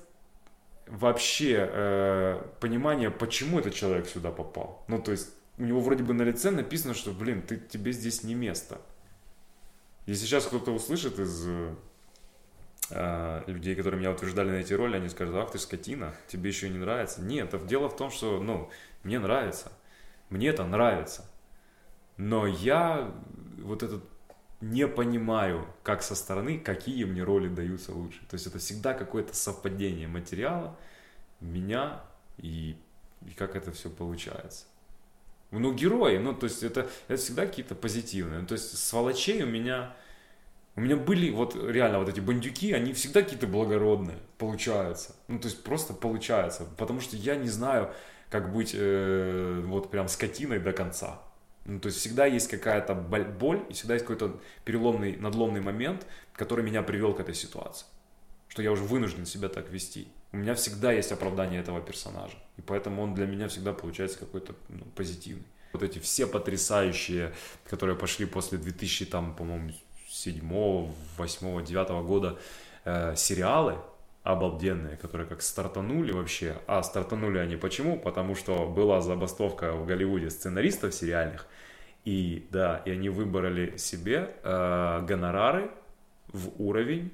A: вообще э, понимания, почему этот человек сюда попал. Ну, то есть, у него вроде бы на лице написано, что, блин, ты, тебе здесь не место. И сейчас кто-то услышит из э, людей, которые меня утверждали на эти роли, они скажут, ах ты скотина, тебе еще не нравится. Нет, дело в том, что, ну, мне нравится. Мне это нравится. Но я вот этот не понимаю, как со стороны, какие мне роли даются лучше. То есть это всегда какое-то совпадение материала, меня и, и как это все получается. Ну, герои, ну, то есть это, это всегда какие-то позитивные. Ну, то есть сволочей у меня, у меня были вот реально вот эти бандюки, они всегда какие-то благородные получаются. Ну, то есть просто получается. Потому что я не знаю, как быть э, вот прям скотиной до конца. Ну, то есть всегда есть какая-то боль, и всегда есть какой-то переломный, надломный момент, который меня привел к этой ситуации. Что я уже вынужден себя так вести. У меня всегда есть оправдание этого персонажа. И поэтому он для меня всегда получается какой-то ну, позитивный. Вот эти все потрясающие, которые пошли после 2000, там, по-моему, 7, 8, 9 года э, сериалы, обалденные, которые как стартанули вообще. А стартанули они почему? Потому что была забастовка в Голливуде сценаристов сериальных, и да, и они выбрали себе э, гонорары в уровень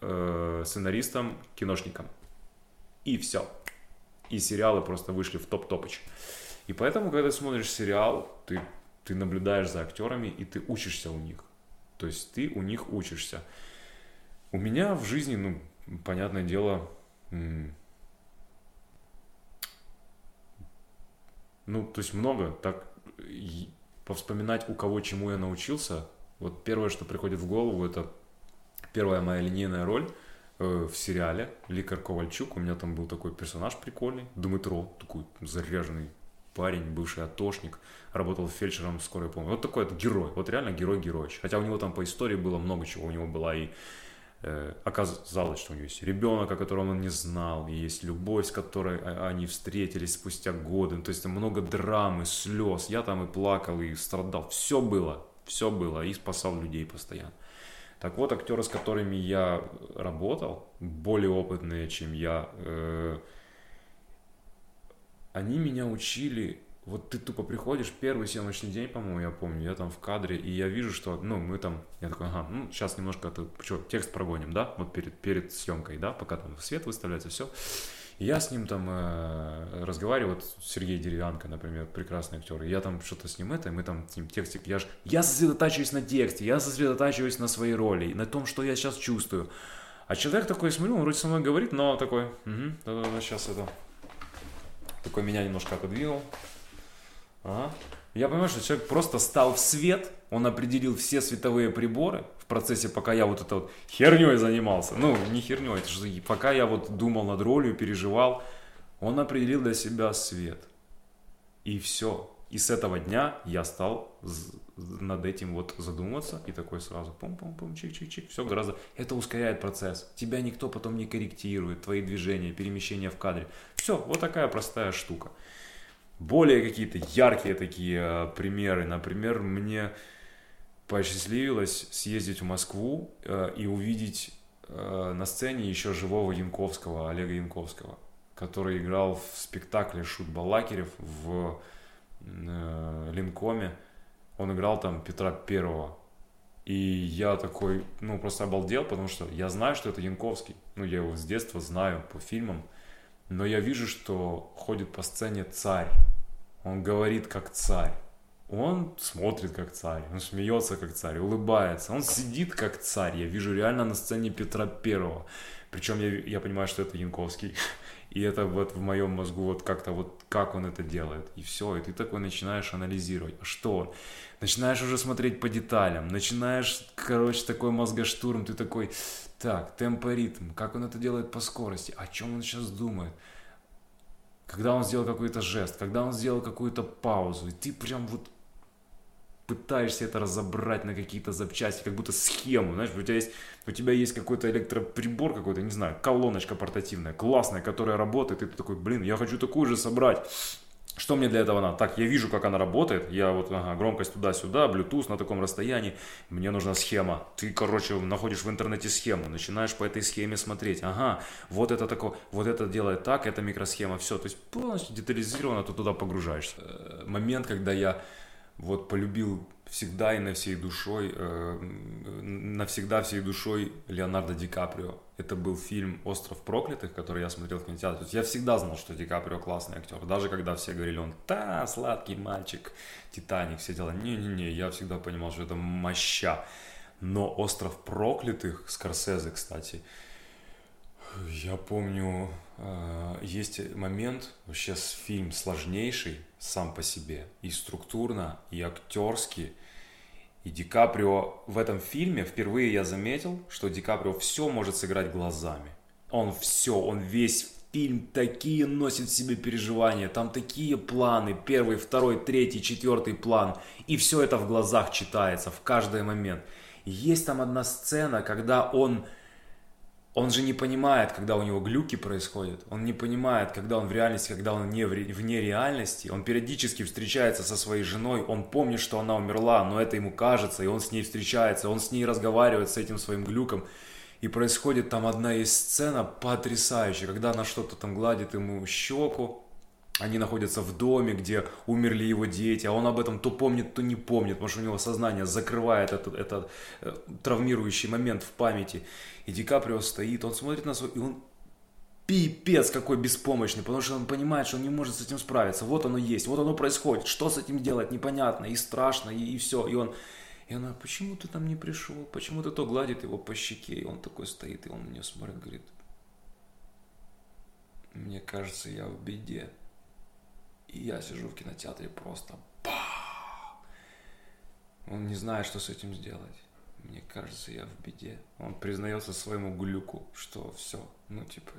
A: э, сценаристам-киношникам. И все. И сериалы просто вышли в топ-топыч. И поэтому, когда ты смотришь сериал, ты, ты наблюдаешь за актерами, и ты учишься у них. То есть ты у них учишься. У меня в жизни, ну, понятное дело, ну, то есть много, так, повспоминать, у кого чему я научился, вот первое, что приходит в голову, это первая моя линейная роль э, в сериале Ликар Ковальчук, у меня там был такой персонаж прикольный, Дмитро, такой заряженный парень, бывший атошник, работал фельдшером скорой помощи. Вот такой вот герой, вот реально герой-герой. Хотя у него там по истории было много чего. У него была и оказалось, что у него есть ребенок, о котором он не знал, и есть любовь, с которой они встретились спустя годы. То есть много драмы, слез. Я там и плакал, и страдал. Все было, все было, и спасал людей постоянно. Так вот, актеры, с которыми я работал, более опытные, чем я, э, они меня учили вот ты тупо приходишь, первый съемочный день, по-моему, я помню, я там в кадре, и я вижу, что, ну, мы там, я такой, ага, ну, сейчас немножко, это, что, текст прогоним, да, вот перед, перед съемкой, да, пока там свет выставляется, все. И я с ним там э, разговариваю, вот Сергей Деревянко, например, прекрасный актер, и я там что-то с ним это, и мы там с ним текстик, я же, я сосредотачиваюсь на тексте, я сосредотачиваюсь на своей роли, на том, что я сейчас чувствую. А человек такой, смотрю, он вроде со мной говорит, но такой, угу, да-да-да, сейчас это, такой меня немножко отодвинул, Ага. Я понимаю, что человек просто стал в свет, он определил все световые приборы в процессе, пока я вот это вот херней занимался. Ну, не херней, это же пока я вот думал над ролью, переживал, он определил для себя свет. И все. И с этого дня я стал над этим вот задумываться и такой сразу пум-пум-пум, чик-чик-чик, все гораздо... Это ускоряет процесс. Тебя никто потом не корректирует, твои движения, перемещения в кадре. Все, вот такая простая штука более какие-то яркие такие э, примеры. Например, мне посчастливилось съездить в Москву э, и увидеть э, на сцене еще живого Янковского, Олега Янковского, который играл в спектакле Шут Балакирев в э, Линкоме. Он играл там Петра Первого. И я такой, ну, просто обалдел, потому что я знаю, что это Янковский. Ну, я его с детства знаю по фильмам. Но я вижу, что ходит по сцене царь. Он говорит как царь. Он смотрит как царь, он смеется как царь, улыбается, он сидит как царь. Я вижу реально на сцене Петра Первого. Причем я, я понимаю, что это Янковский. И это вот в моем мозгу вот как-то вот как он это делает. И все, и ты такой начинаешь анализировать. А что он? Начинаешь уже смотреть по деталям, начинаешь, короче, такой мозгоштурм, ты такой, так, темпоритм, как он это делает по скорости, о чем он сейчас думает, когда он сделал какой-то жест, когда он сделал какую-то паузу, и ты прям вот пытаешься это разобрать на какие-то запчасти, как будто схему, знаешь, у тебя есть, у тебя есть какой-то электроприбор какой-то, не знаю, колоночка портативная, классная, которая работает, и ты такой, блин, я хочу такую же собрать. Что мне для этого надо? Так, я вижу, как она работает. Я вот, ага, громкость туда-сюда, Bluetooth на таком расстоянии. Мне нужна схема. Ты, короче, находишь в интернете схему, начинаешь по этой схеме смотреть. Ага, вот это такое, вот это делает так, это микросхема, все. То есть полностью детализированно ты туда погружаешься. Э, момент, когда я вот полюбил всегда и на всей душой, э, навсегда всей душой Леонардо Ди Каприо. Это был фильм «Остров проклятых», который я смотрел в кинотеатре. То есть я всегда знал, что Ди Каприо классный актер. Даже когда все говорили, он та, сладкий мальчик, Титаник, все дела. Не-не-не, я всегда понимал, что это моща. Но «Остров проклятых» Скорсезе, кстати, я помню, э, есть момент, вообще фильм сложнейший сам по себе, и структурно, и актерски, и Ди Каприо в этом фильме впервые я заметил, что Ди Каприо все может сыграть глазами. Он все, он весь фильм такие носит в себе переживания, там такие планы, первый, второй, третий, четвертый план, и все это в глазах читается в каждый момент. Есть там одна сцена, когда он он же не понимает, когда у него глюки происходят. Он не понимает, когда он в реальности, когда он не в, вне реальности. Он периодически встречается со своей женой, он помнит, что она умерла, но это ему кажется, и он с ней встречается, он с ней разговаривает с этим своим глюком. И происходит там одна из сцена потрясающая, когда она что-то там гладит ему щеку, они находятся в доме, где умерли его дети, а он об этом то помнит, то не помнит, потому что у него сознание закрывает этот, этот э, травмирующий момент в памяти. И Ди Каприо стоит, он смотрит на свой, и он пипец какой беспомощный, потому что он понимает, что он не может с этим справиться. Вот оно есть, вот оно происходит, что с этим делать, непонятно, и страшно, и, и все. И он, и она, почему ты там не пришел, почему ты то гладит его по щеке, и он такой стоит, и он мне смотрит, говорит, мне кажется, я в беде. И я сижу в кинотеатре просто Он не знает, что с этим сделать. Мне кажется, я в беде. Он признается своему глюку, что все, ну типа,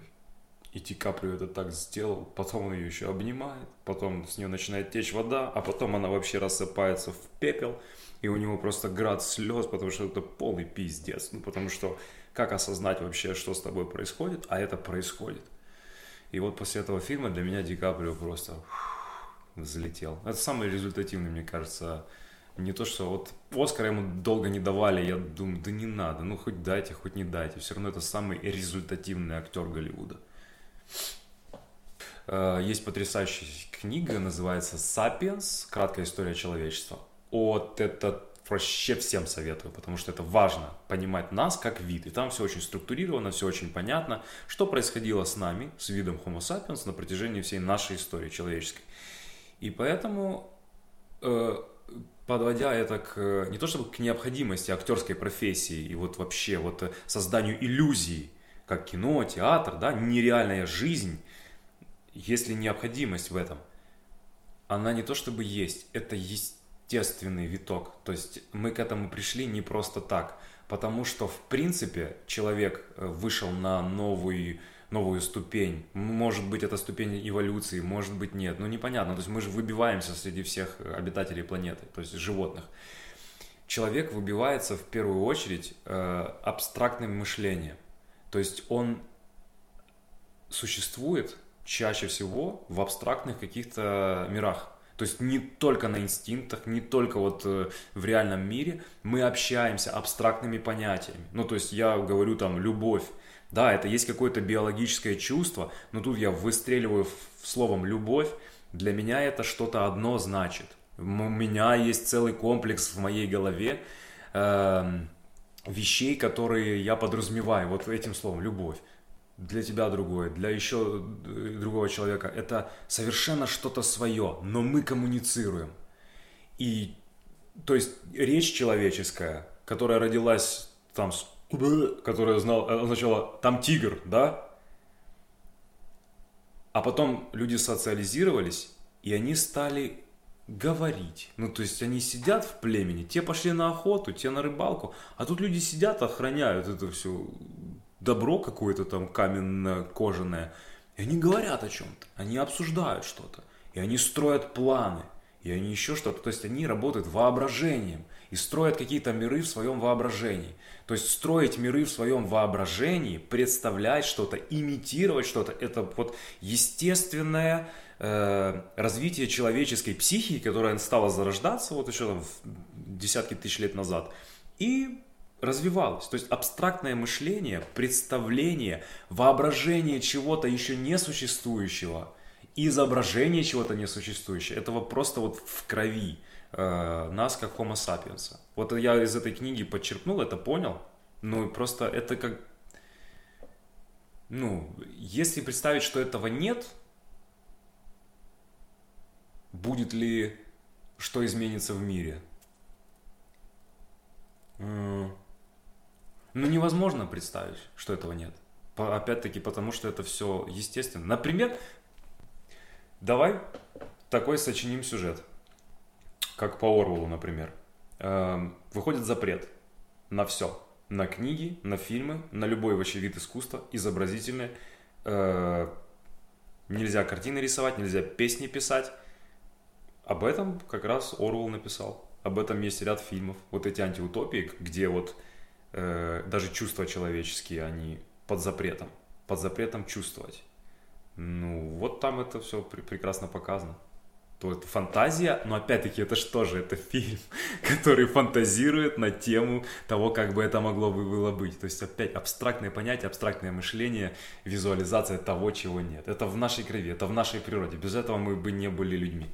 A: и Ди Каприо это так сделал, потом он ее еще обнимает, потом с нее начинает течь вода, а потом она вообще рассыпается в пепел, и у него просто град слез, потому что это полный пиздец. Ну, потому что как осознать вообще, что с тобой происходит, а это происходит. И вот после этого фильма для меня Ди Каприо просто залетел. Это самый результативный, мне кажется, не то, что вот Оскар ему долго не давали, я думаю, да не надо, ну хоть дайте, хоть не дайте. Все равно это самый результативный актер Голливуда. Э, есть потрясающая книга, называется «Сапиенс. Краткая история человечества». Вот это вообще всем советую, потому что это важно понимать нас как вид. И там все очень структурировано, все очень понятно, что происходило с нами, с видом Homo sapiens на протяжении всей нашей истории человеческой. И поэтому, э, подводя это к, не то чтобы к необходимости актерской профессии и вот вообще вот созданию иллюзий, как кино, театр, да, нереальная жизнь, если необходимость в этом, она не то чтобы есть, это естественный виток. То есть мы к этому пришли не просто так, потому что в принципе человек э, вышел на новый новую ступень. Может быть, это ступень эволюции, может быть, нет. Ну, непонятно. То есть мы же выбиваемся среди всех обитателей планеты, то есть животных. Человек выбивается в первую очередь э, абстрактным мышлением. То есть он существует чаще всего в абстрактных каких-то мирах. То есть не только на инстинктах, не только вот э, в реальном мире мы общаемся абстрактными понятиями. Ну, то есть я говорю там любовь, да, это есть какое-то биологическое чувство, но тут я выстреливаю словом «любовь», для меня это что-то одно значит. У меня есть целый комплекс в моей голове э, вещей, которые я подразумеваю вот этим словом любовь для тебя другое, для еще э, другого человека. Это совершенно что-то свое, но мы коммуницируем. И, то есть, речь человеческая, которая родилась там, которая знал, означала там тигр, да? А потом люди социализировались, и они стали говорить. Ну, то есть они сидят в племени, те пошли на охоту, те на рыбалку, а тут люди сидят, охраняют это все добро какое-то там каменно-кожаное. И они говорят о чем-то, они обсуждают что-то, и они строят планы, и они еще что-то. То есть они работают воображением и строят какие-то миры в своем воображении. То есть строить миры в своем воображении, представлять что-то, имитировать что-то, это вот естественное э, развитие человеческой психики, которая стала зарождаться вот еще там десятки тысяч лет назад. И развивалось. То есть абстрактное мышление, представление, воображение чего-то еще не существующего, изображение чего-то несуществующего, этого просто вот в крови нас как Homo sapiens. Вот я из этой книги подчеркнул, это понял, ну просто это как, ну, если представить, что этого нет, будет ли что изменится в мире? Ну, невозможно представить, что этого нет. Опять-таки, потому что это все естественно. Например, давай такой сочиним сюжет, как по Орвелу, например. Эм, выходит запрет на все. На книги, на фильмы, на любой вообще вид искусства, изобразительный. Э, нельзя картины рисовать, нельзя песни писать. Об этом как раз Орвел написал. Об этом есть ряд фильмов. Вот эти антиутопии, где вот э, даже чувства человеческие, они под запретом, под запретом чувствовать. Ну, вот там это все пр- прекрасно показано. То это фантазия, но опять-таки это что же? Это фильм, который фантазирует на тему того, как бы это могло бы было быть. То есть опять абстрактное понятие, абстрактное мышление, визуализация того, чего нет. Это в нашей крови, это в нашей природе. Без этого мы бы не были людьми.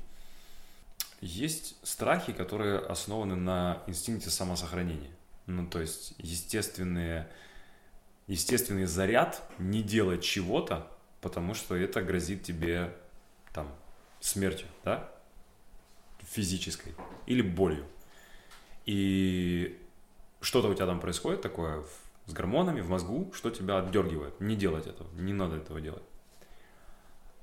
A: Есть страхи, которые основаны на инстинкте самосохранения. Ну, то есть естественные, естественный заряд не делать чего-то, потому что это грозит тебе там смертью, да, физической или болью. И что-то у тебя там происходит такое с гормонами в мозгу, что тебя отдергивает. Не делать этого, не надо этого делать.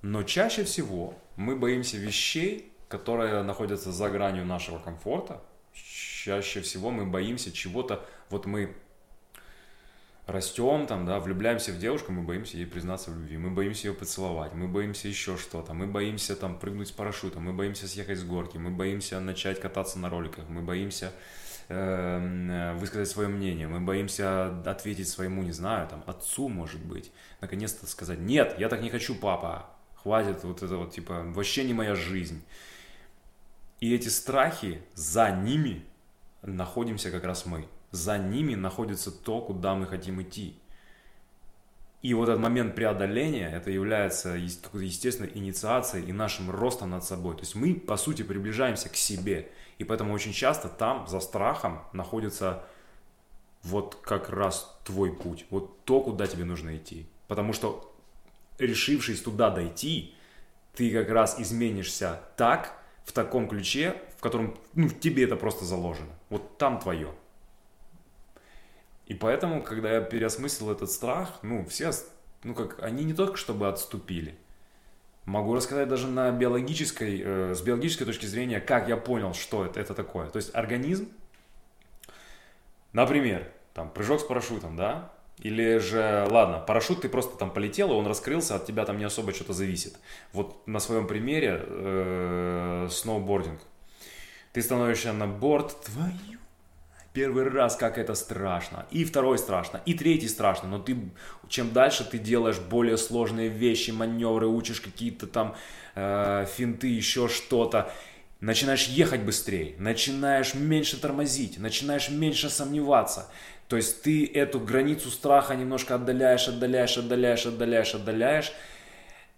A: Но чаще всего мы боимся вещей, которые находятся за гранью нашего комфорта, чаще всего мы боимся чего-то, вот мы растем, там, да, влюбляемся в девушку, мы боимся ей признаться в любви, мы боимся ее поцеловать, мы боимся еще что-то, мы боимся там прыгнуть с парашютом, мы боимся съехать с горки, мы боимся начать кататься на роликах, мы боимся э, высказать свое мнение, мы боимся ответить своему, не знаю, там, отцу, может быть, наконец-то сказать, нет, я так не хочу, папа, хватит вот это вот, типа, вообще не моя жизнь. И эти страхи, за ними находимся как раз мы. За ними находится то, куда мы хотим идти. И вот этот момент преодоления, это является естественной инициацией и нашим ростом над собой. То есть мы, по сути, приближаемся к себе. И поэтому очень часто там, за страхом, находится вот как раз твой путь. Вот то, куда тебе нужно идти. Потому что, решившись туда дойти, ты как раз изменишься так, в таком ключе, в котором ну, тебе это просто заложено. Вот там твое. И поэтому, когда я переосмыслил этот страх, ну, все, ну, как, они не только чтобы отступили. Могу рассказать даже на биологической, э, с биологической точки зрения, как я понял, что это, это такое. То есть организм, например, там, прыжок с парашютом, да, или же, ладно, парашют ты просто там полетел, и он раскрылся, от тебя там не особо что-то зависит. Вот на своем примере э, сноубординг. Ты становишься на борт, твою первый раз, как это страшно, и второй страшно, и третий страшно, но ты, чем дальше ты делаешь более сложные вещи, маневры, учишь какие-то там э, финты, еще что-то, начинаешь ехать быстрее, начинаешь меньше тормозить, начинаешь меньше сомневаться, то есть ты эту границу страха немножко отдаляешь, отдаляешь, отдаляешь, отдаляешь, отдаляешь.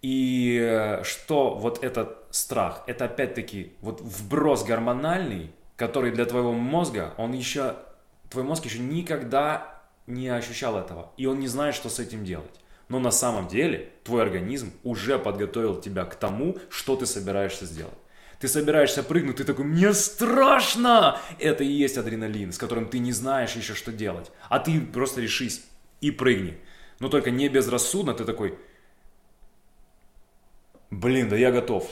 A: И э, что вот этот страх? Это опять-таки вот вброс гормональный, который для твоего мозга, он еще Твой мозг еще никогда не ощущал этого, и он не знает, что с этим делать. Но на самом деле твой организм уже подготовил тебя к тому, что ты собираешься сделать. Ты собираешься прыгнуть, ты такой, мне страшно! Это и есть адреналин, с которым ты не знаешь еще, что делать. А ты просто решись и прыгни. Но только не безрассудно, ты такой, блин, да я готов.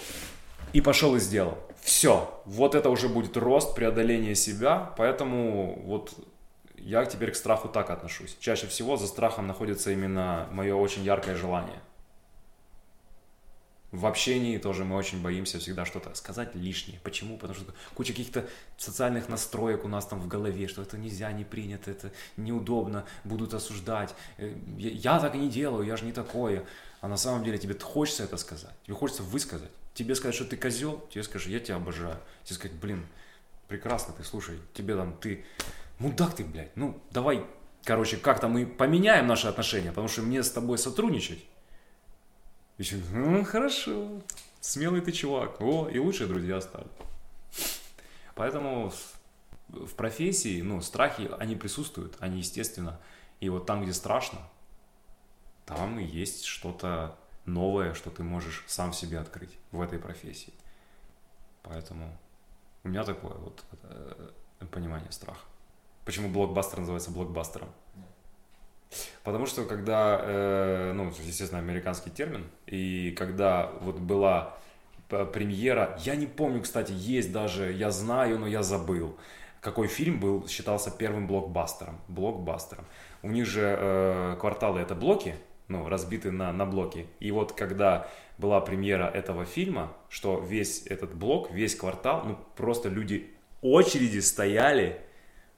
A: И пошел и сделал. Все, вот это уже будет рост, преодоление себя, поэтому вот я теперь к страху так отношусь. Чаще всего за страхом находится именно мое очень яркое желание. В общении тоже мы очень боимся всегда что-то сказать лишнее. Почему? Потому что куча каких-то социальных настроек у нас там в голове, что это нельзя, не принято, это неудобно, будут осуждать. Э, я, так не делаю, я же не такое. А на самом деле тебе хочется это сказать, тебе хочется высказать. Тебе сказать, что ты козел, тебе скажешь, я тебя обожаю. Тебе сказать, блин, прекрасно ты, слушай, тебе там, ты мудак ты, блядь, ну давай, короче, как-то мы поменяем наши отношения, потому что мне с тобой сотрудничать еще, ну, хорошо, смелый ты чувак. О, и лучшие друзья стали. Поэтому в профессии, ну, страхи, они присутствуют, они естественно. И вот там, где страшно, там и есть что-то новое, что ты можешь сам себе открыть в этой профессии. Поэтому у меня такое вот э, понимание страха. Почему блокбастер называется блокбастером? Потому что когда, э, ну, естественно, американский термин, и когда вот была премьера, я не помню, кстати, есть даже, я знаю, но я забыл, какой фильм был, считался первым блокбастером, блокбастером. У них же э, кварталы это блоки, ну, разбиты на, на блоки. И вот когда была премьера этого фильма, что весь этот блок, весь квартал, ну, просто люди очереди стояли,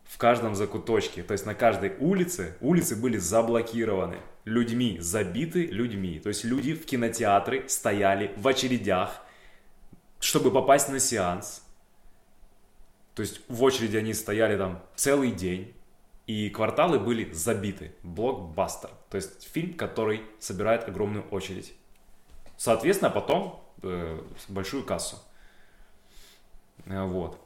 A: в каждом закуточке, то есть на каждой улице, улицы были заблокированы людьми, забиты людьми. То есть люди в кинотеатры стояли в очередях, чтобы попасть на сеанс. То есть в очереди они стояли там целый день, и кварталы были забиты. Блокбастер. То есть фильм, который собирает огромную очередь. Соответственно, потом э, большую кассу. Э, вот.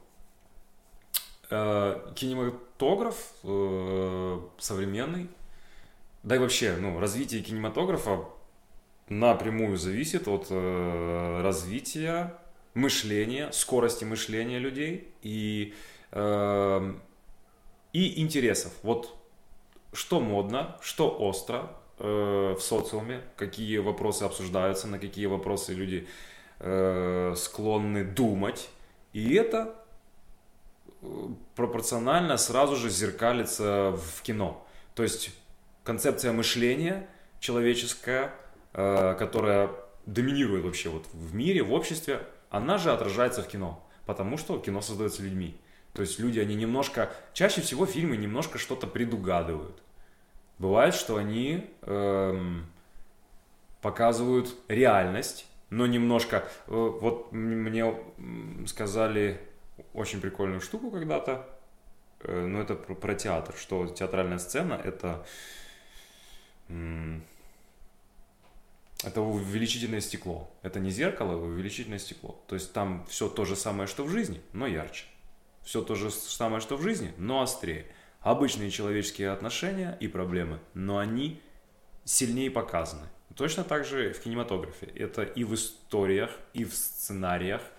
A: Э, кинематограф э, современный, да и вообще, ну, развитие кинематографа напрямую зависит от э, развития мышления, скорости мышления людей и, э, и интересов. Вот что модно, что остро э, в социуме, какие вопросы обсуждаются, на какие вопросы люди э, склонны думать. И это пропорционально сразу же зеркалится в кино. То есть концепция мышления человеческая, э, которая доминирует вообще вот в мире, в обществе, она же отражается в кино. Потому что кино создается людьми. То есть люди, они немножко, чаще всего фильмы немножко что-то предугадывают. Бывает, что они эм, показывают реальность, но немножко, э, вот мне сказали очень прикольную штуку когда-то, э, но это про, про театр, что театральная сцена это это увеличительное стекло. Это не зеркало, это увеличительное стекло. То есть там все то же самое, что в жизни, но ярче. Все то же самое, что в жизни, но острее. Обычные человеческие отношения и проблемы, но они сильнее показаны. Точно так же в кинематографе. Это и в историях, и в сценариях –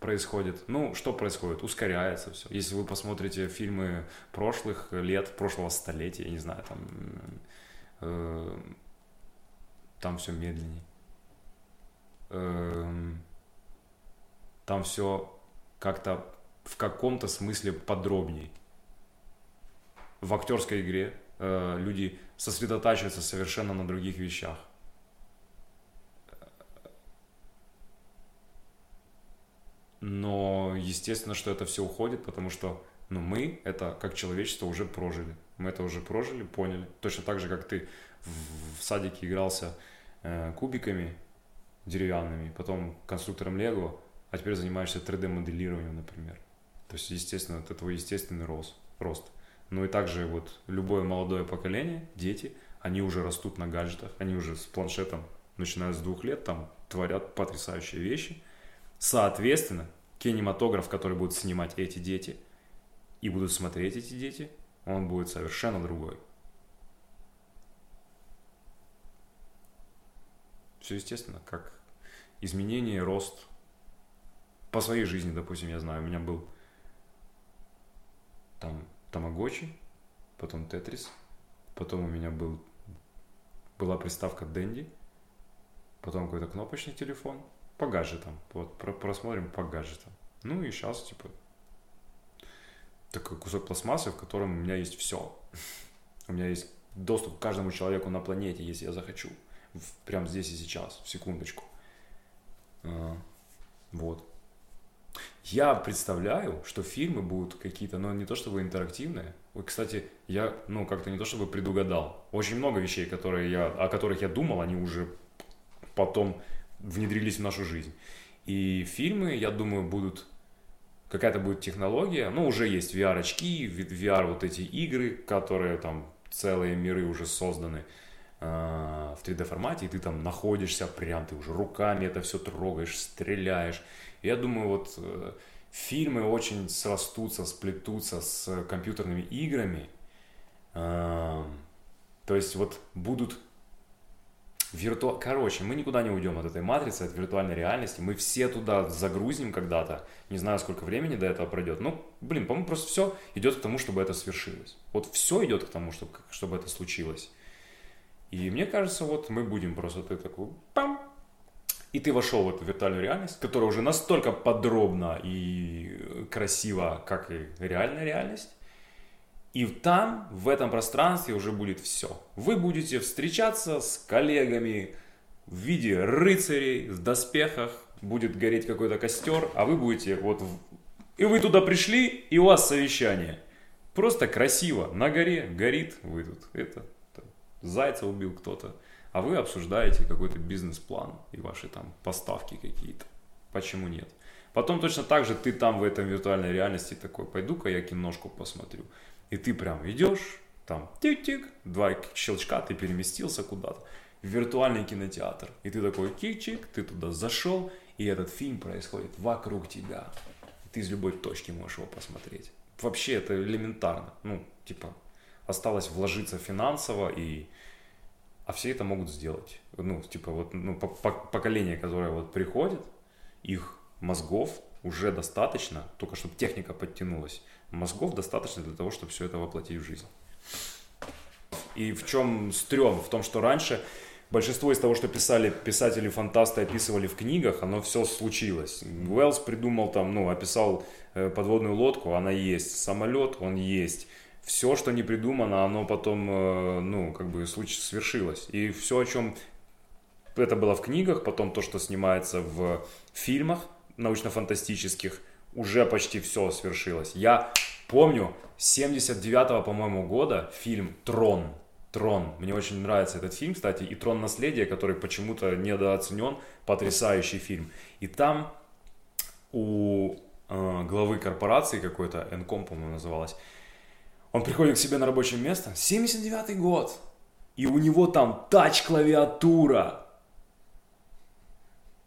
A: происходит? Ну, что происходит? Ускоряется все. Если вы посмотрите фильмы прошлых лет, прошлого столетия, я не знаю, там, э, там все медленнее. Э, там все как-то в каком-то смысле подробней. В актерской игре э, люди сосредотачиваются совершенно на других вещах. но естественно, что это все уходит, потому что ну, мы это как человечество уже прожили. Мы это уже прожили, поняли. Точно так же, как ты в, в садике игрался э, кубиками деревянными, потом конструктором Лего, а теперь занимаешься 3D-моделированием, например. То есть, естественно, это твой естественный рост. рост. Ну и также вот любое молодое поколение, дети, они уже растут на гаджетах, они уже с планшетом, начиная с двух лет, там творят потрясающие вещи – Соответственно, кинематограф, который будут снимать эти дети и будут смотреть эти дети, он будет совершенно другой. Все естественно, как изменение, рост. По своей жизни, допустим, я знаю, у меня был там Тамагочи, потом Тетрис, потом у меня был, была приставка Дэнди, потом какой-то кнопочный телефон, по гаджетам, вот про просмотрим по гаджетам. Ну и сейчас, типа, такой кусок пластмассы, в котором у меня есть все. У меня есть доступ к каждому человеку на планете, если я захочу. Прямо здесь и сейчас, в секундочку. А, вот. Я представляю, что фильмы будут какие-то, но не то чтобы интерактивные. Вот, кстати, я, ну, как-то не то чтобы предугадал. Очень много вещей, которые я, о которых я думал, они уже потом внедрились в нашу жизнь. И фильмы, я думаю, будут какая-то будет технология, ну, уже есть VR-очки, VR вот эти игры, которые там целые миры уже созданы э, в 3D формате, и ты там находишься прям, ты уже руками это все трогаешь, стреляешь. Я думаю, вот э, фильмы очень срастутся, сплетутся с компьютерными играми. Э, то есть вот будут вирту... Короче, мы никуда не уйдем от этой матрицы, от виртуальной реальности. Мы все туда загрузим когда-то. Не знаю, сколько времени до этого пройдет. Ну, блин, по-моему, просто все идет к тому, чтобы это свершилось. Вот все идет к тому, чтобы, чтобы это случилось. И мне кажется, вот мы будем просто ты такой пам, и ты вошел в эту виртуальную реальность, которая уже настолько подробна и красива, как и реальная реальность. И там, в этом пространстве уже будет все. Вы будете встречаться с коллегами в виде рыцарей, в доспехах, будет гореть какой-то костер, а вы будете вот... И вы туда пришли, и у вас совещание. Просто красиво. На горе горит, вы тут это зайца убил кто-то. А вы обсуждаете какой-то бизнес-план и ваши там поставки какие-то. Почему нет? Потом точно так же ты там в этом виртуальной реальности такой, пойду-ка я киношку посмотрю. И ты прям идешь, там тик-тик, два щелчка, ты переместился куда-то в виртуальный кинотеатр. И ты такой кик-чик, ты туда зашел, и этот фильм происходит вокруг тебя. Ты из любой точки можешь его посмотреть. Вообще это элементарно. Ну, типа, осталось вложиться финансово, и... а все это могут сделать. Ну, типа, вот ну, поколение, которое вот приходит, их мозгов уже достаточно, только чтобы техника подтянулась, мозгов достаточно для того, чтобы все это воплотить в жизнь. И в чем стрём? В том, что раньше большинство из того, что писали писатели-фантасты, описывали в книгах, оно все случилось. Уэллс придумал там, ну, описал э, подводную лодку, она есть. Самолет, он есть. Все, что не придумано, оно потом, э, ну, как бы свершилось. И все, о чем это было в книгах, потом то, что снимается в фильмах научно-фантастических, уже почти все свершилось. Я помню 79-го, по-моему, года фильм «Трон». «Трон». Мне очень нравится этот фильм, кстати, и «Трон. Наследие», который почему-то недооценен, потрясающий фильм. И там у э, главы корпорации какой-то, Энком, по-моему, называлась, он приходит к себе на рабочее место, 79-й год, и у него там тач-клавиатура.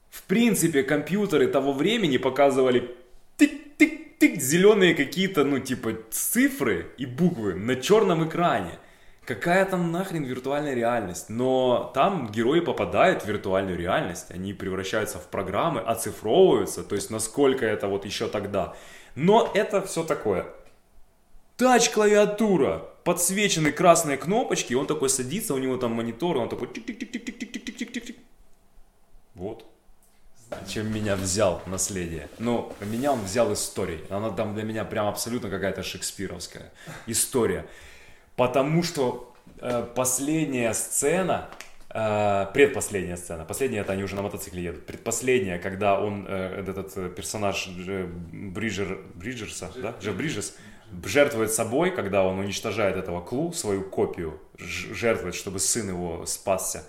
A: В принципе, компьютеры того времени показывали тык-тык-тык, зеленые какие-то, ну, типа, цифры и буквы на черном экране. Какая там нахрен виртуальная реальность? Но там герои попадают в виртуальную реальность, они превращаются в программы, оцифровываются, то есть насколько это вот еще тогда. Но это все такое. Тач-клавиатура, подсвечены красные кнопочки, он такой садится, у него там монитор, он такой тик-тик-тик-тик-тик-тик-тик-тик. Вот чем меня взял наследие. Но меня он взял историей. Она там для меня прям абсолютно какая-то шекспировская история. Потому что э, последняя сцена, э, предпоследняя сцена, последняя это они уже на мотоцикле едут, предпоследняя, когда он, э, этот персонаж Бриджер, Бриджерса, да, Джефф Бриджес, жертвует собой, когда он уничтожает этого Клу, свою копию, жертвует, чтобы сын его спасся.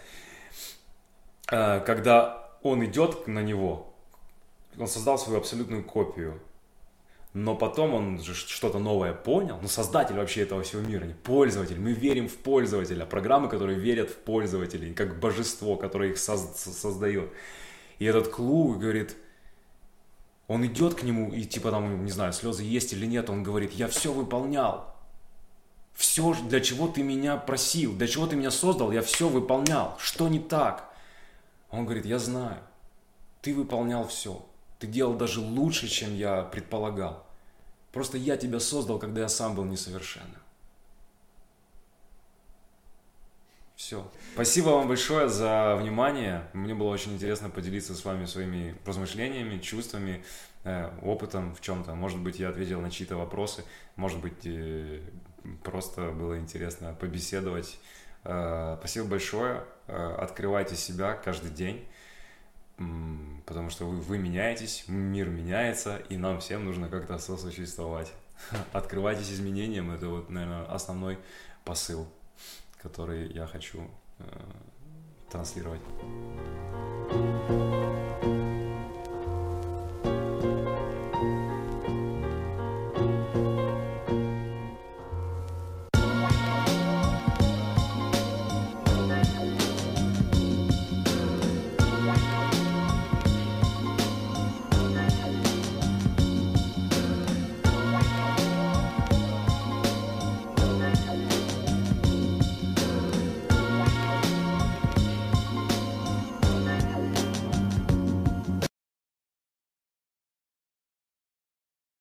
A: Э, когда он идет на него, он создал свою абсолютную копию, но потом он же что-то новое понял, ну создатель вообще этого всего мира, не пользователь, мы верим в пользователя, программы, которые верят в пользователей, как божество, которое их соз- создает. И этот Клу говорит, он идет к нему, и типа там, не знаю, слезы есть или нет, он говорит, я все выполнял. Все, для чего ты меня просил, для чего ты меня создал, я все выполнял. Что не так? Он говорит, я знаю. Ты выполнял все. Ты делал даже лучше, чем я предполагал. Просто я тебя создал, когда я сам был несовершенным. Все. Спасибо вам большое за внимание. Мне было очень интересно поделиться с вами своими размышлениями, чувствами, э, опытом в чем-то. Может быть, я ответил на чьи-то вопросы. Может быть, э, просто было интересно побеседовать. Э, спасибо большое. Открывайте себя каждый день, потому что вы, вы меняетесь, мир меняется, и нам всем нужно как-то сосуществовать. Открывайтесь изменениям, это вот, наверное, основной посыл который я хочу э, транслировать.